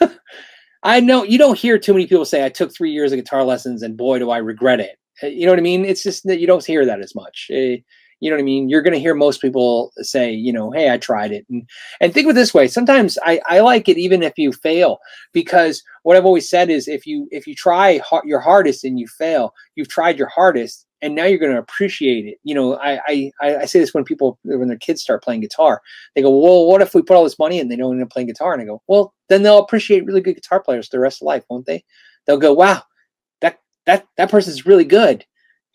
I know you don't hear too many people say I took three years of guitar lessons and boy do I regret it. Uh, you know what I mean? It's just that you don't hear that as much. Uh, you know what I mean? You're going to hear most people say, you know, hey, I tried it. And, and think of it this way. Sometimes I, I like it even if you fail, because what I've always said is if you if you try your hardest and you fail, you've tried your hardest and now you're going to appreciate it. You know, I, I I say this when people when their kids start playing guitar, they go, "Well, what if we put all this money and they don't end up playing guitar?" And I go, "Well, then they'll appreciate really good guitar players the rest of life, won't they? They'll go, "Wow, that that that person's really good."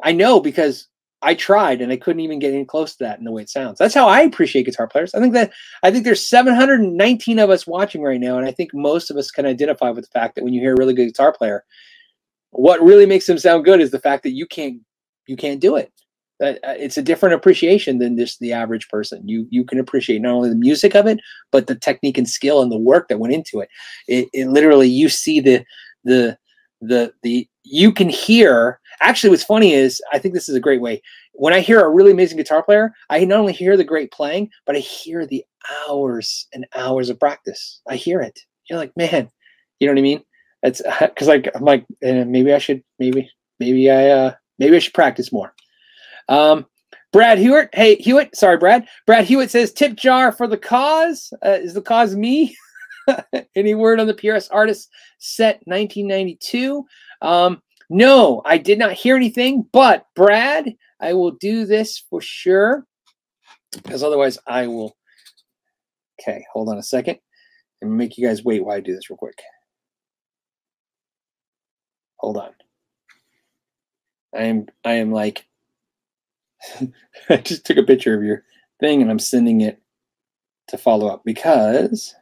I know because I tried and I couldn't even get any close to that in the way it sounds. That's how I appreciate guitar players. I think that I think there's 719 of us watching right now, and I think most of us can identify with the fact that when you hear a really good guitar player, what really makes them sound good is the fact that you can't you can't do it. Uh, it's a different appreciation than just the average person. You you can appreciate not only the music of it, but the technique and skill and the work that went into it. It, it literally you see the the the the you can hear actually what's funny is i think this is a great way when i hear a really amazing guitar player i not only hear the great playing but i hear the hours and hours of practice i hear it you're like man you know what i mean it's because like i'm like maybe i should maybe maybe i uh maybe i should practice more um Brad Hewitt. Hey, Hewitt. Sorry, Brad. Brad Hewitt says tip jar for the cause. Uh, is the cause me? Any word on the PRS artist set 1992? Um, no, I did not hear anything, but Brad, I will do this for sure because otherwise I will. Okay, hold on a second and make you guys wait while I do this real quick. Hold on. I am I am like I just took a picture of your thing and I'm sending it to follow up because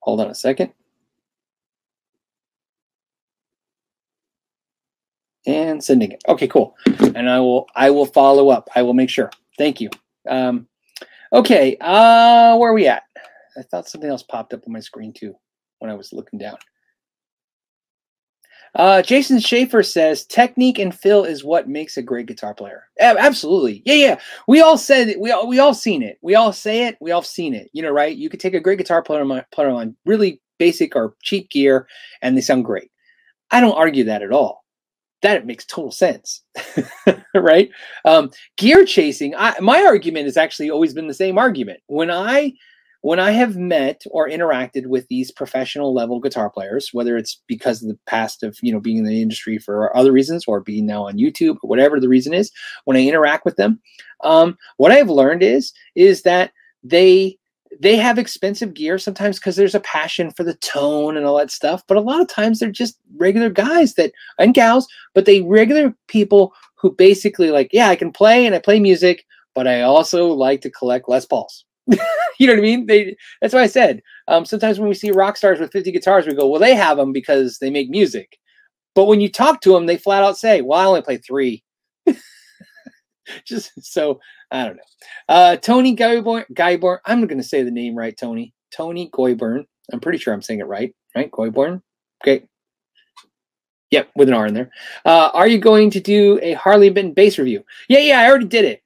hold on a second. and sending it. Okay, cool. And I will I will follow up. I will make sure. Thank you. Um, okay, uh, where are we at? I thought something else popped up on my screen too when I was looking down. Uh, Jason Schaefer says technique and feel is what makes a great guitar player. Absolutely. Yeah, yeah. We all said it. We all we all seen it. We all say it. We all seen it. You know, right? You could take a great guitar player on, player on really basic or cheap gear, and they sound great. I don't argue that at all that makes total sense right um, gear chasing I, my argument has actually always been the same argument when i when i have met or interacted with these professional level guitar players whether it's because of the past of you know being in the industry for other reasons or being now on youtube or whatever the reason is when i interact with them um, what i've learned is is that they they have expensive gear sometimes because there's a passion for the tone and all that stuff. But a lot of times they're just regular guys that and gals, but they regular people who basically like, yeah, I can play and I play music, but I also like to collect Les Pauls. you know what I mean? They that's why I said um, sometimes when we see rock stars with 50 guitars, we go, well, they have them because they make music. But when you talk to them, they flat out say, well, I only play three. just so I don't know. Uh, Tony Guyborn, Guyborn. I'm going to say the name right, Tony. Tony Goyburn. I'm pretty sure I'm saying it right, right? Goyborn. Okay. Yep, with an R in there. Uh, are you going to do a Harley Benton bass review? Yeah, yeah, I already did it.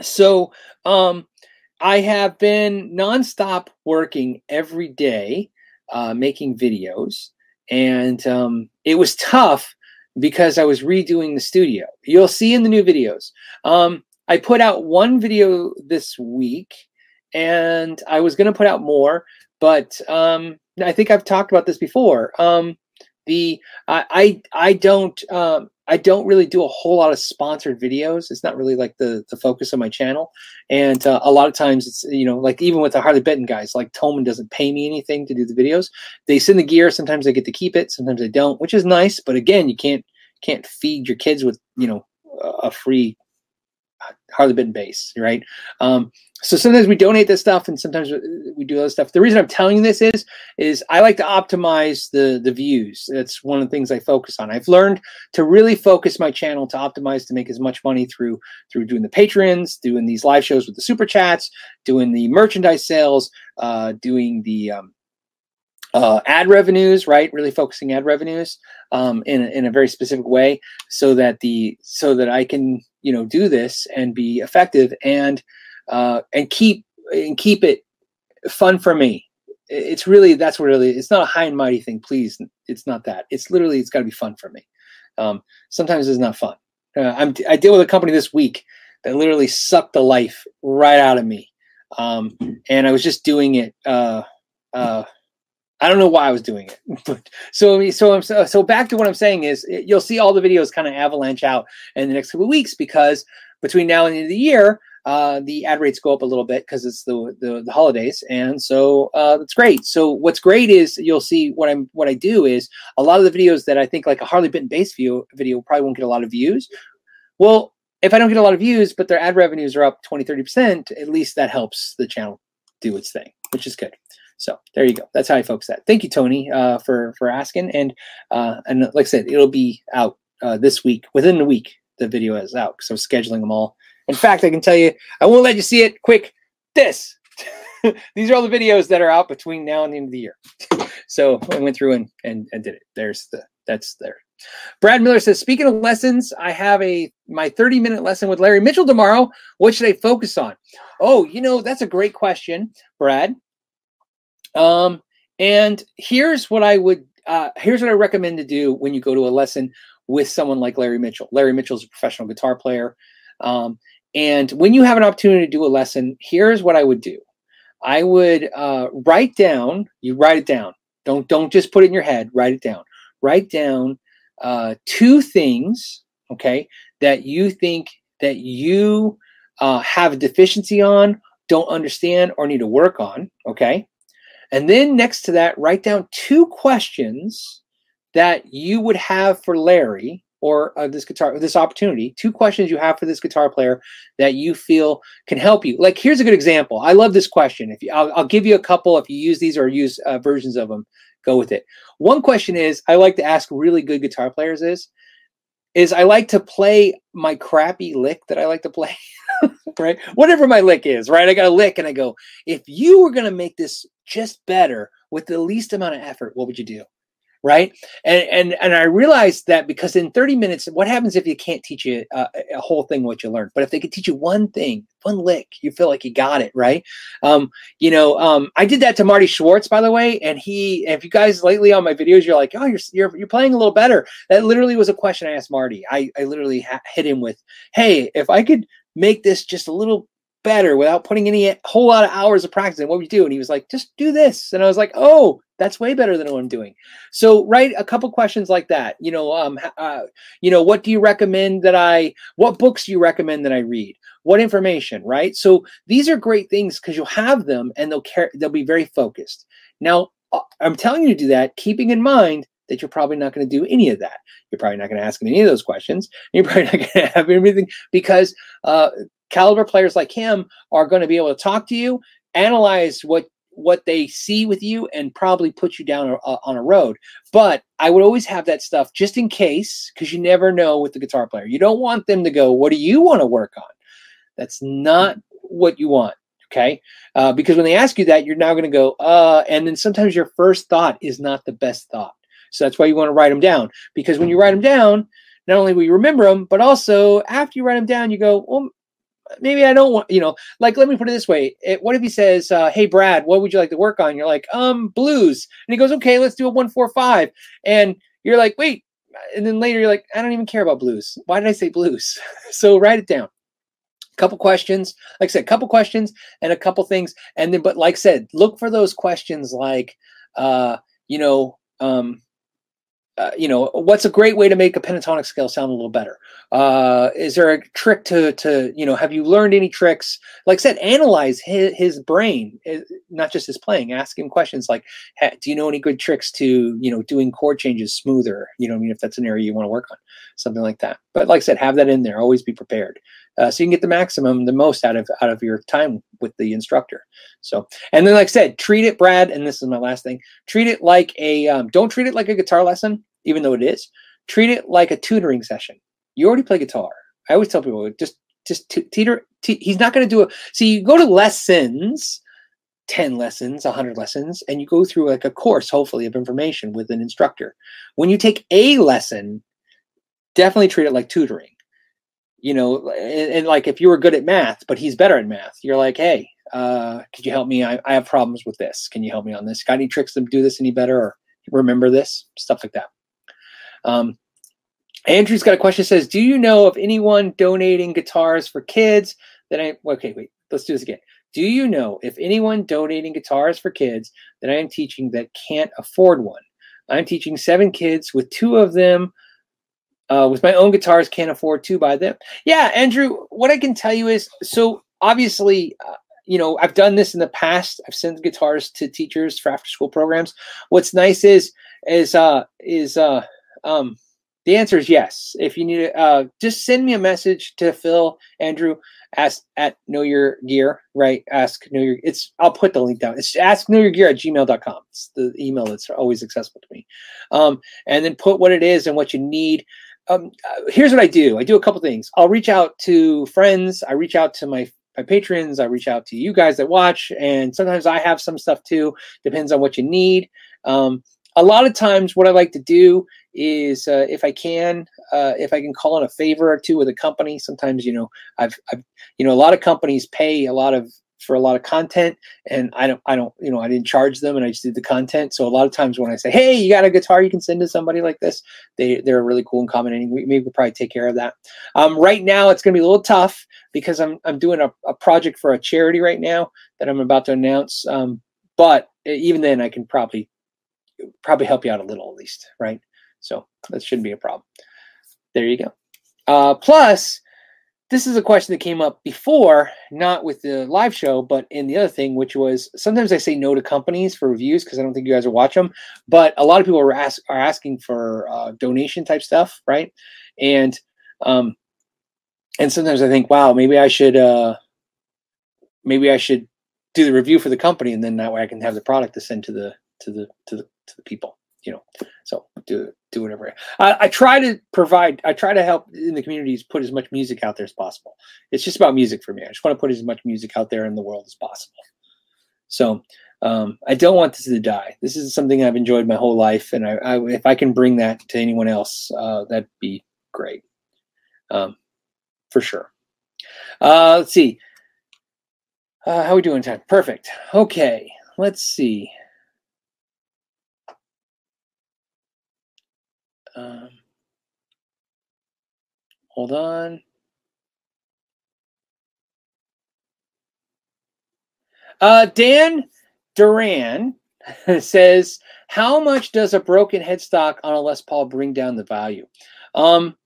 So, um, I have been nonstop working every day, uh, making videos, and um, it was tough because I was redoing the studio. You'll see in the new videos. Um, I put out one video this week and I was going to put out more, but um, I think I've talked about this before. Um, the I I, I don't um, I don't really do a whole lot of sponsored videos. It's not really like the the focus of my channel, and uh, a lot of times it's you know like even with the Harley Benton guys, like Thomann doesn't pay me anything to do the videos. They send the gear. Sometimes I get to keep it. Sometimes I don't, which is nice. But again, you can't can't feed your kids with you know a free Benton bass, right? Um, so sometimes we donate this stuff, and sometimes we do other stuff. The reason I'm telling you this is, is I like to optimize the the views. That's one of the things I focus on. I've learned to really focus my channel to optimize to make as much money through through doing the patrons, doing these live shows with the super chats, doing the merchandise sales, uh, doing the um, uh, ad revenues, right? Really focusing ad revenues um, in a, in a very specific way, so that the so that I can you know do this and be effective and uh, and keep and keep it fun for me. It's really that's what really it's not a high and mighty thing. Please, it's not that. It's literally it's got to be fun for me. Um, sometimes it's not fun. Uh, I'm I deal with a company this week that literally sucked the life right out of me, um, and I was just doing it. Uh, uh, I don't know why I was doing it, but so so I'm so, so back to what I'm saying is you'll see all the videos kind of avalanche out in the next couple of weeks because between now and the end of the year, uh, the ad rates go up a little bit because it's the, the, the holidays, and so uh, that's great. So what's great is you'll see what I'm what I do is a lot of the videos that I think like a Harley Benton bass view video probably won't get a lot of views. Well, if I don't get a lot of views, but their ad revenues are up 20, 30%, at least that helps the channel do its thing, which is good. So there you go. That's how I focus that. Thank you, Tony, uh, for for asking. And uh, and like I said, it'll be out uh, this week. Within the week, the video is out. So scheduling them all. In fact, I can tell you, I won't let you see it. Quick, this. These are all the videos that are out between now and the end of the year. so I went through and, and and did it. There's the that's there. Brad Miller says, speaking of lessons, I have a my 30 minute lesson with Larry Mitchell tomorrow. What should I focus on? Oh, you know, that's a great question, Brad. Um, and here's what I would uh, here's what I recommend to do when you go to a lesson with someone like Larry Mitchell. Larry Mitchell is a professional guitar player. Um, and when you have an opportunity to do a lesson, here's what I would do. I would uh, write down. You write it down. Don't don't just put it in your head. Write it down. Write down uh, two things. Okay, that you think that you uh, have a deficiency on, don't understand, or need to work on. Okay, and then next to that, write down two questions that you would have for Larry or uh, this guitar, this opportunity. Two questions you have for this guitar player that you feel can help you. Like here's a good example. I love this question. If you, I'll, I'll give you a couple. If you use these or use uh, versions of them, go with it. One question is I like to ask really good guitar players is is I like to play my crappy lick that I like to play, right? Whatever my lick is, right? I got a lick and I go, if you were going to make this just better with the least amount of effort, what would you do? Right. And and and I realized that because in 30 minutes, what happens if you can't teach you a, a whole thing what you learned? But if they could teach you one thing, one lick, you feel like you got it, right? Um, you know, um, I did that to Marty Schwartz, by the way, and he. If you guys lately on my videos, you're like, oh, you're you're, you're playing a little better. That literally was a question I asked Marty. I I literally ha- hit him with, hey, if I could make this just a little better without putting any whole lot of hours of practicing. What would you do? And he was like, just do this. And I was like, oh, that's way better than what I'm doing. So write a couple questions like that. You know, um, uh, you know, what do you recommend that I? What books do you recommend that I read? What information? Right. So these are great things because you'll have them and they'll care. They'll be very focused. Now, uh, I'm telling you to do that, keeping in mind that you're probably not going to do any of that. You're probably not going to ask any of those questions. You're probably not going to have everything because uh, caliber players like him are going to be able to talk to you, analyze what what they see with you, and probably put you down a, a, on a road. But I would always have that stuff just in case, because you never know with the guitar player. You don't want them to go, "What do you want to work on?" That's not what you want. Okay, uh, because when they ask you that, you're now going to go, uh, and then sometimes your first thought is not the best thought. So that's why you want to write them down. Because when you write them down, not only will you remember them, but also after you write them down, you go, well, maybe I don't want, you know, like, let me put it this way. It, what if he says, uh, Hey, Brad, what would you like to work on? You're like, um, blues. And he goes, okay, let's do a one, four, five. And you're like, wait. And then later you're like, I don't even care about blues. Why did I say blues? so write it down. couple questions like i said a couple questions and a couple things and then but like I said look for those questions like uh you know um uh, you know, what's a great way to make a pentatonic scale sound a little better? Uh, is there a trick to, to, you know, have you learned any tricks? Like I said, analyze his, his brain, eh, not just his playing. Ask him questions like, do you know any good tricks to, you know, doing chord changes smoother? You know, I mean, if that's an area you want to work on, something like that. But like I said, have that in there. Always be prepared, uh, so you can get the maximum, the most out of out of your time with the instructor. So, and then like I said, treat it, Brad. And this is my last thing. Treat it like a. Um, don't treat it like a guitar lesson even though it is. Treat it like a tutoring session. You already play guitar. I always tell people just just t- teeter. T- he's not going to do a. See, you go to lessons, ten lessons, hundred lessons, and you go through like a course, hopefully, of information with an instructor. When you take a lesson, definitely treat it like tutoring. You know, and, and like if you were good at math, but he's better at math, you're like, hey, uh, could you help me? I, I have problems with this. Can you help me on this? Got any tricks to do this any better or remember this? Stuff like that. Um, Andrew's got a question. Says, "Do you know of anyone donating guitars for kids that I?" Okay, wait. Let's do this again. Do you know if anyone donating guitars for kids that I am teaching that can't afford one? I'm teaching seven kids with two of them uh, with my own guitars can't afford to buy them. Yeah, Andrew. What I can tell you is so obviously. Uh, you know, I've done this in the past. I've sent guitars to teachers for after school programs. What's nice is is uh is uh um, the answer is yes. If you need uh, just send me a message to Phil Andrew. Ask at know your gear, right? Ask know your. It's. I'll put the link down. It's ask know your gear at gmail.com. It's the email that's always accessible to me. Um, and then put what it is and what you need. Um, uh, here's what I do. I do a couple things. I'll reach out to friends. I reach out to my my patrons. I reach out to you guys that watch, and sometimes I have some stuff too. Depends on what you need. Um, a lot of times, what I like to do is uh, if I can, uh, if I can call in a favor or two with a company. Sometimes, you know, I've, I've, you know, a lot of companies pay a lot of for a lot of content, and I don't, I don't, you know, I didn't charge them, and I just did the content. So a lot of times when I say, "Hey, you got a guitar you can send to somebody like this," they they're really cool and commenting. We maybe we'll probably take care of that. Um, right now, it's going to be a little tough because I'm I'm doing a, a project for a charity right now that I'm about to announce. Um, but even then, I can probably probably help you out a little at least, right? So that shouldn't be a problem. There you go. Uh, plus, this is a question that came up before, not with the live show, but in the other thing, which was sometimes I say no to companies for reviews because I don't think you guys will watch them. But a lot of people are, ask, are asking for uh, donation type stuff, right? And um, and sometimes I think, wow, maybe I should uh, maybe I should do the review for the company, and then that way I can have the product to send to the to the to the to the people you know so do do whatever. I, I, try to provide i try to help in the communities put as much music out there as possible. It's just about music for me. I just want to put as much music out there in the world as possible. So um, i don't want this to die. This is something i've enjoyed my whole life and I, I if i can bring that to anyone else uh, that'd be great. Um, for sure. Uh, let's see. Uh, how we doing time perfect. Okay let's see Um, hold on. Uh, Dan Duran says, "How much does a broken headstock on a Les Paul bring down the value?" Um,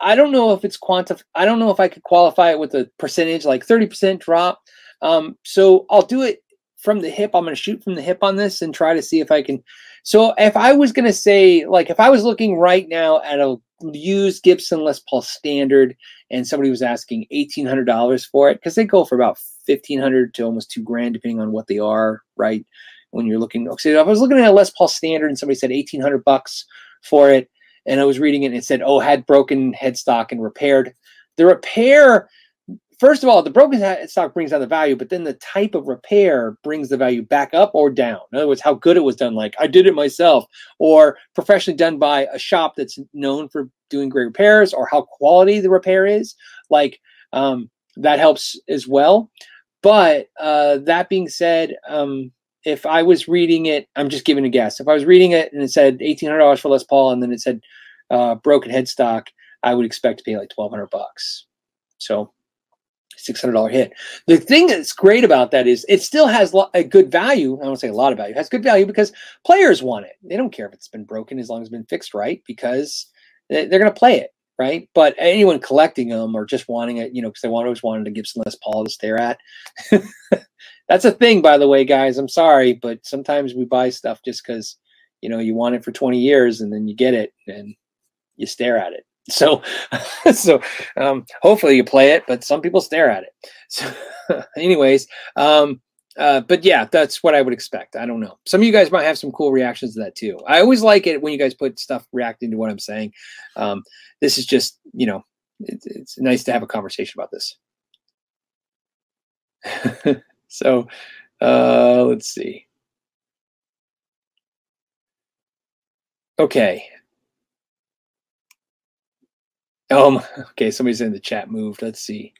I don't know if it's quantif. I don't know if I could qualify it with a percentage, like thirty percent drop. Um, so I'll do it from the hip. I'm going to shoot from the hip on this and try to see if I can so if I was going to say, like, if I was looking right now at a used Gibson Les Paul Standard and somebody was asking $1,800 for it, because they go for about 1500 to almost two grand, depending on what they are, right? When you're looking, so if I was looking at a Les Paul Standard and somebody said 1800 bucks for it, and I was reading it and it said, oh, had broken headstock and repaired. The repair first of all, the broken stock brings down the value, but then the type of repair brings the value back up or down. In other words, how good it was done, like I did it myself, or professionally done by a shop that's known for doing great repairs, or how quality the repair is. Like um, that helps as well. But uh, that being said, um, if I was reading it, I'm just giving a guess. If I was reading it and it said $1,800 for Les Paul, and then it said uh, broken headstock, I would expect to pay like 1,200 bucks. So six hundred dollar hit. The thing that's great about that is it still has a good value. I don't say a lot of value. It has good value because players want it. They don't care if it's been broken as long as it's been fixed right because they're going to play it right. But anyone collecting them or just wanting it, you know, because they want always wanted a Gibson Les Paul to stare at. that's a thing, by the way, guys. I'm sorry, but sometimes we buy stuff just because you know you want it for 20 years and then you get it and you stare at it so so um, hopefully you play it but some people stare at it. So anyways um, uh, but yeah that's what i would expect. I don't know. Some of you guys might have some cool reactions to that too. I always like it when you guys put stuff reacting to what i'm saying. Um, this is just you know it, it's nice to have a conversation about this. So uh, let's see. Okay um, okay, somebody's in the chat moved. Let's see.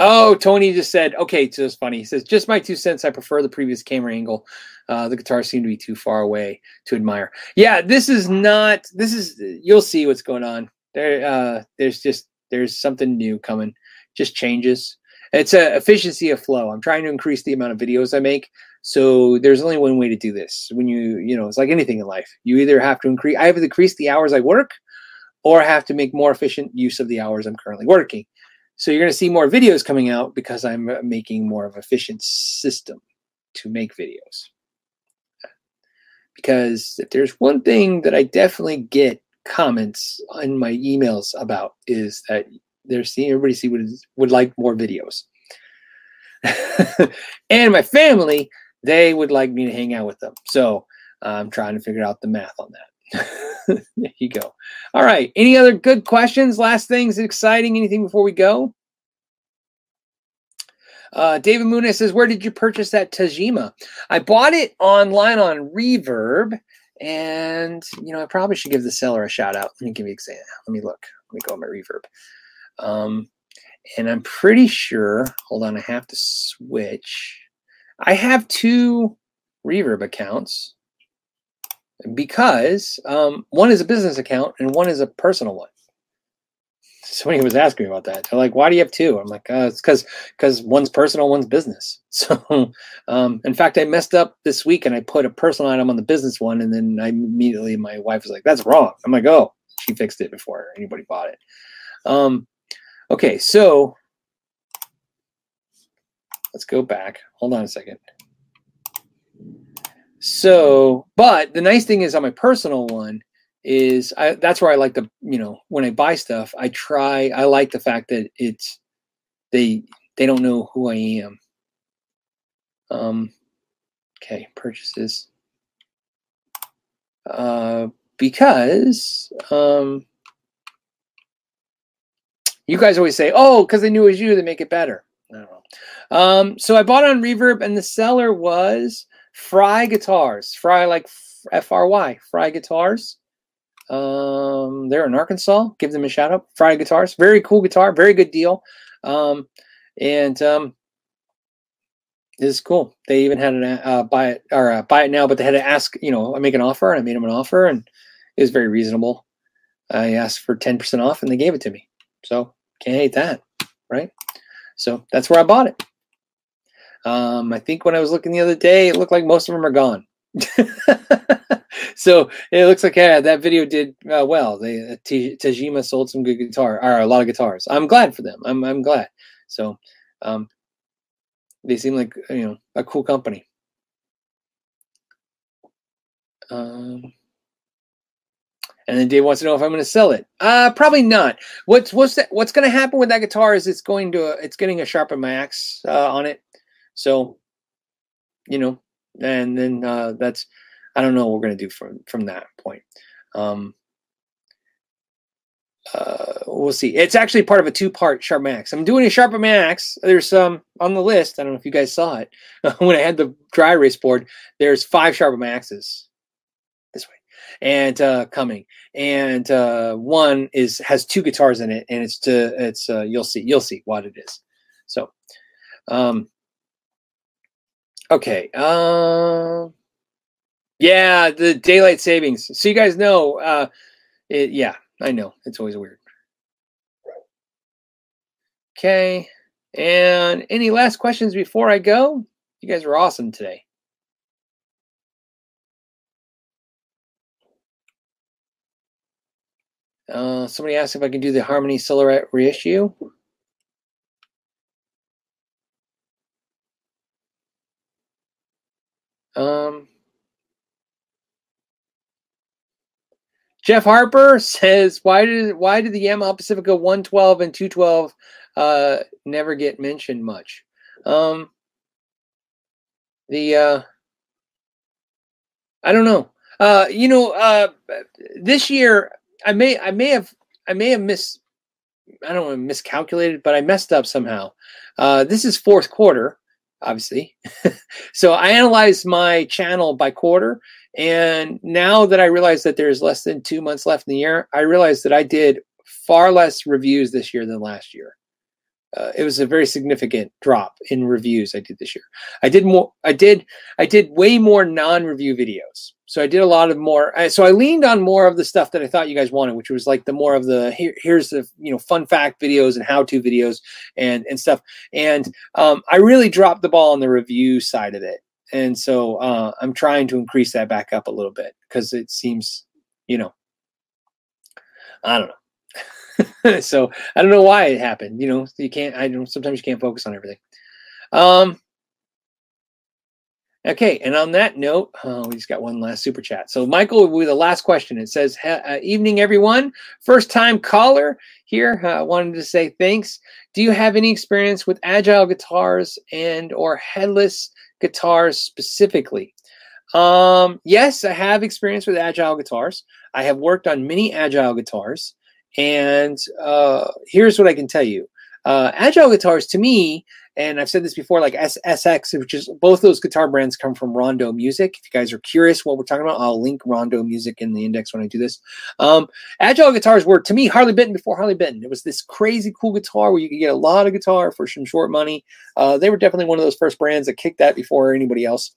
Oh, Tony just said, okay, so it's funny. He says, just my two cents. I prefer the previous camera angle. Uh, the guitars seem to be too far away to admire. Yeah, this is not, this is, you'll see what's going on. There, uh, there's just, there's something new coming. Just changes. It's a efficiency of flow. I'm trying to increase the amount of videos I make. So there's only one way to do this. When you, you know, it's like anything in life. You either have to increase, I have to increase the hours I work, or I have to make more efficient use of the hours I'm currently working. So you're going to see more videos coming out because I'm uh, making more of efficient system to make videos. Because if there's one thing that I definitely get comments in my emails about is that they're seeing everybody see would would like more videos. and my family they would like me to hang out with them. So I'm trying to figure out the math on that. there you go. All right. Any other good questions? Last things exciting? Anything before we go? Uh, David Muniz says, "Where did you purchase that Tagima?" I bought it online on Reverb, and you know I probably should give the seller a shout out. Let me give you an example. Let me look. Let me go on my Reverb. Um, and I'm pretty sure. Hold on, I have to switch. I have two Reverb accounts because um, one is a business account and one is a personal one. Somebody was asking me about that. They're like, "Why do you have two? I'm like, uh, "It's because because one's personal, one's business." So, um, in fact, I messed up this week and I put a personal item on the business one, and then I immediately my wife was like, "That's wrong." I'm like, "Oh, she fixed it before anybody bought it." Um, okay, so Let's go back. Hold on a second. So, but the nice thing is on my personal one is I, that's where I like to, you know, when I buy stuff, I try, I like the fact that it's, they, they don't know who I am. Um, okay, purchases. Uh, because, um, you guys always say, oh, because they knew it was you, they make it better. Um, so I bought on Reverb, and the seller was Fry Guitars. Fry like F R Y. Fry Guitars. Um, they're in Arkansas. Give them a shout out. Fry Guitars. Very cool guitar. Very good deal. Um, and um, is cool. They even had an uh, buy it or uh, buy it now, but they had to ask. You know, I make an offer, and I made them an offer, and it was very reasonable. I asked for ten percent off, and they gave it to me. So can't hate that, right? So that's where I bought it. Um, I think when I was looking the other day, it looked like most of them are gone. so it looks like yeah, that video did uh, well. They uh, T- Tagima sold some good guitar, or a lot of guitars. I'm glad for them. I'm I'm glad. So um, they seem like you know a cool company. Um, and then Dave wants to know if I'm going to sell it. Uh, probably not. What's what's that, what's going to happen with that guitar is it's going to it's getting a Sharp Max uh, on it. So, you know, and then uh, that's I don't know what we're going to do from from that point. Um, uh, we'll see. It's actually part of a two-part Sharp Max. I'm doing a Sharp Max. There's some um, on the list. I don't know if you guys saw it when I had the dry erase board. There's five Sharp Maxes and uh, coming. And uh, one is has two guitars in it, and it's to it's uh, you'll see you'll see what it is. So, um, okay, um, yeah, the daylight savings. So you guys know, uh, it, yeah, I know it's always weird. Okay. And any last questions before I go? You guys are awesome today. Uh, somebody asked if I can do the Harmony Silhouette reissue. Um, Jeff Harper says, "Why did why did the Yamaha Pacifica 112 and 212 uh, never get mentioned much?" Um, the uh, I don't know. Uh, you know, uh, this year I may I may have I may have missed I don't want to miscalculated, but I messed up somehow. Uh, this is fourth quarter, obviously. so I analyzed my channel by quarter. And now that I realize that there's less than two months left in the year, I realize that I did far less reviews this year than last year uh, it was a very significant drop in reviews I did this year. I did more. I did. I did way more non-review videos. So I did a lot of more. So I leaned on more of the stuff that I thought you guys wanted, which was like the more of the here, here's the you know fun fact videos and how-to videos and and stuff. And um, I really dropped the ball on the review side of it. And so uh, I'm trying to increase that back up a little bit because it seems, you know, I don't know so I don't know why it happened. You know, you can't. I don't. Sometimes you can't focus on everything. Um. Okay, and on that note, oh, we just got one last super chat. So Michael, with the last question, it says, uh, "Evening, everyone. First time caller here. I uh, wanted to say thanks. Do you have any experience with agile guitars and or headless guitars specifically?" Um, yes, I have experience with agile guitars. I have worked on many agile guitars. And uh, here's what I can tell you uh, Agile guitars, to me, and I've said this before, like SX, which is both those guitar brands come from Rondo Music. If you guys are curious what we're talking about, I'll link Rondo Music in the index when I do this. Um, Agile guitars were, to me, Harley Benton before Harley Benton. It was this crazy cool guitar where you could get a lot of guitar for some short money. Uh, they were definitely one of those first brands that kicked that before anybody else.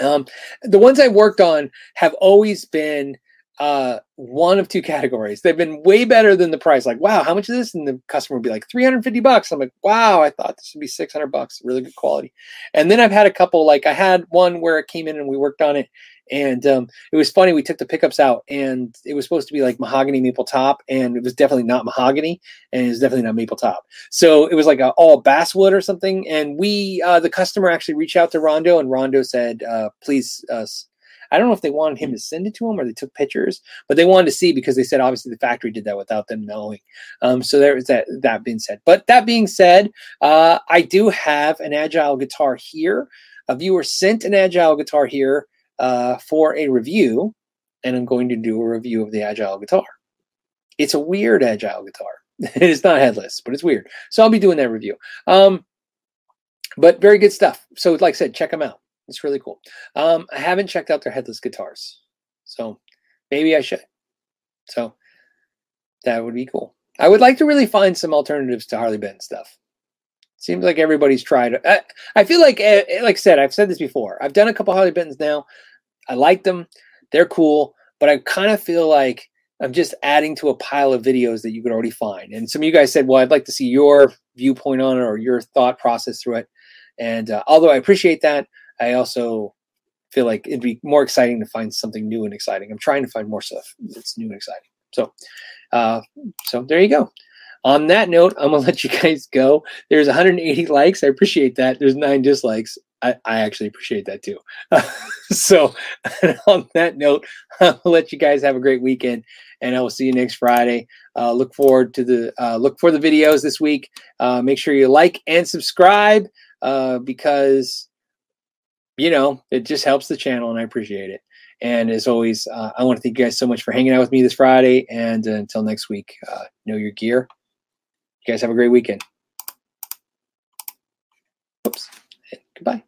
Um, the ones I worked on have always been uh, one of two categories. They've been way better than the price. Like, wow, how much is this? And the customer would be like, 350 bucks. I'm like, wow, I thought this would be 600 bucks. Really good quality. And then I've had a couple, like I had one where it came in and we worked on it. And um, it was funny. We took the pickups out and it was supposed to be like mahogany maple top. And it was definitely not mahogany and it was definitely not maple top. So it was like a, all basswood or something. And we, uh, the customer actually reached out to Rondo and Rondo said, uh, please, uh, I don't know if they wanted him to send it to him or they took pictures, but they wanted to see because they said obviously the factory did that without them knowing. Um, so there is that. That being said, but that being said, uh, I do have an agile guitar here. A viewer sent an agile guitar here uh, for a review, and I'm going to do a review of the agile guitar. It's a weird agile guitar. it's not headless, but it's weird. So I'll be doing that review. Um, but very good stuff. So, like I said, check them out. It's really cool. Um, I haven't checked out their headless guitars, so maybe I should. So that would be cool. I would like to really find some alternatives to Harley Benton stuff. Seems like everybody's tried. I, I feel like, eh, eh, like I said, I've said this before. I've done a couple Harley Bentons now. I like them. They're cool, but I kind of feel like I'm just adding to a pile of videos that you could already find. And some of you guys said, well, I'd like to see your viewpoint on it or your thought process through it. And uh, although I appreciate that, I also feel like it'd be more exciting to find something new and exciting. I'm trying to find more stuff that's new and exciting. So, uh, so there you go. On that note, I'm gonna let you guys go. There's 180 likes. I appreciate that. There's nine dislikes. I, I actually appreciate that too. so, on that note, I'll let you guys have a great weekend, and I will see you next Friday. Uh, look forward to the uh, look for the videos this week. Uh, make sure you like and subscribe uh, because you know, it just helps the channel and I appreciate it. And as always, uh, I want to thank you guys so much for hanging out with me this Friday. And uh, until next week, uh, know your gear. You guys have a great weekend. Oops. Goodbye.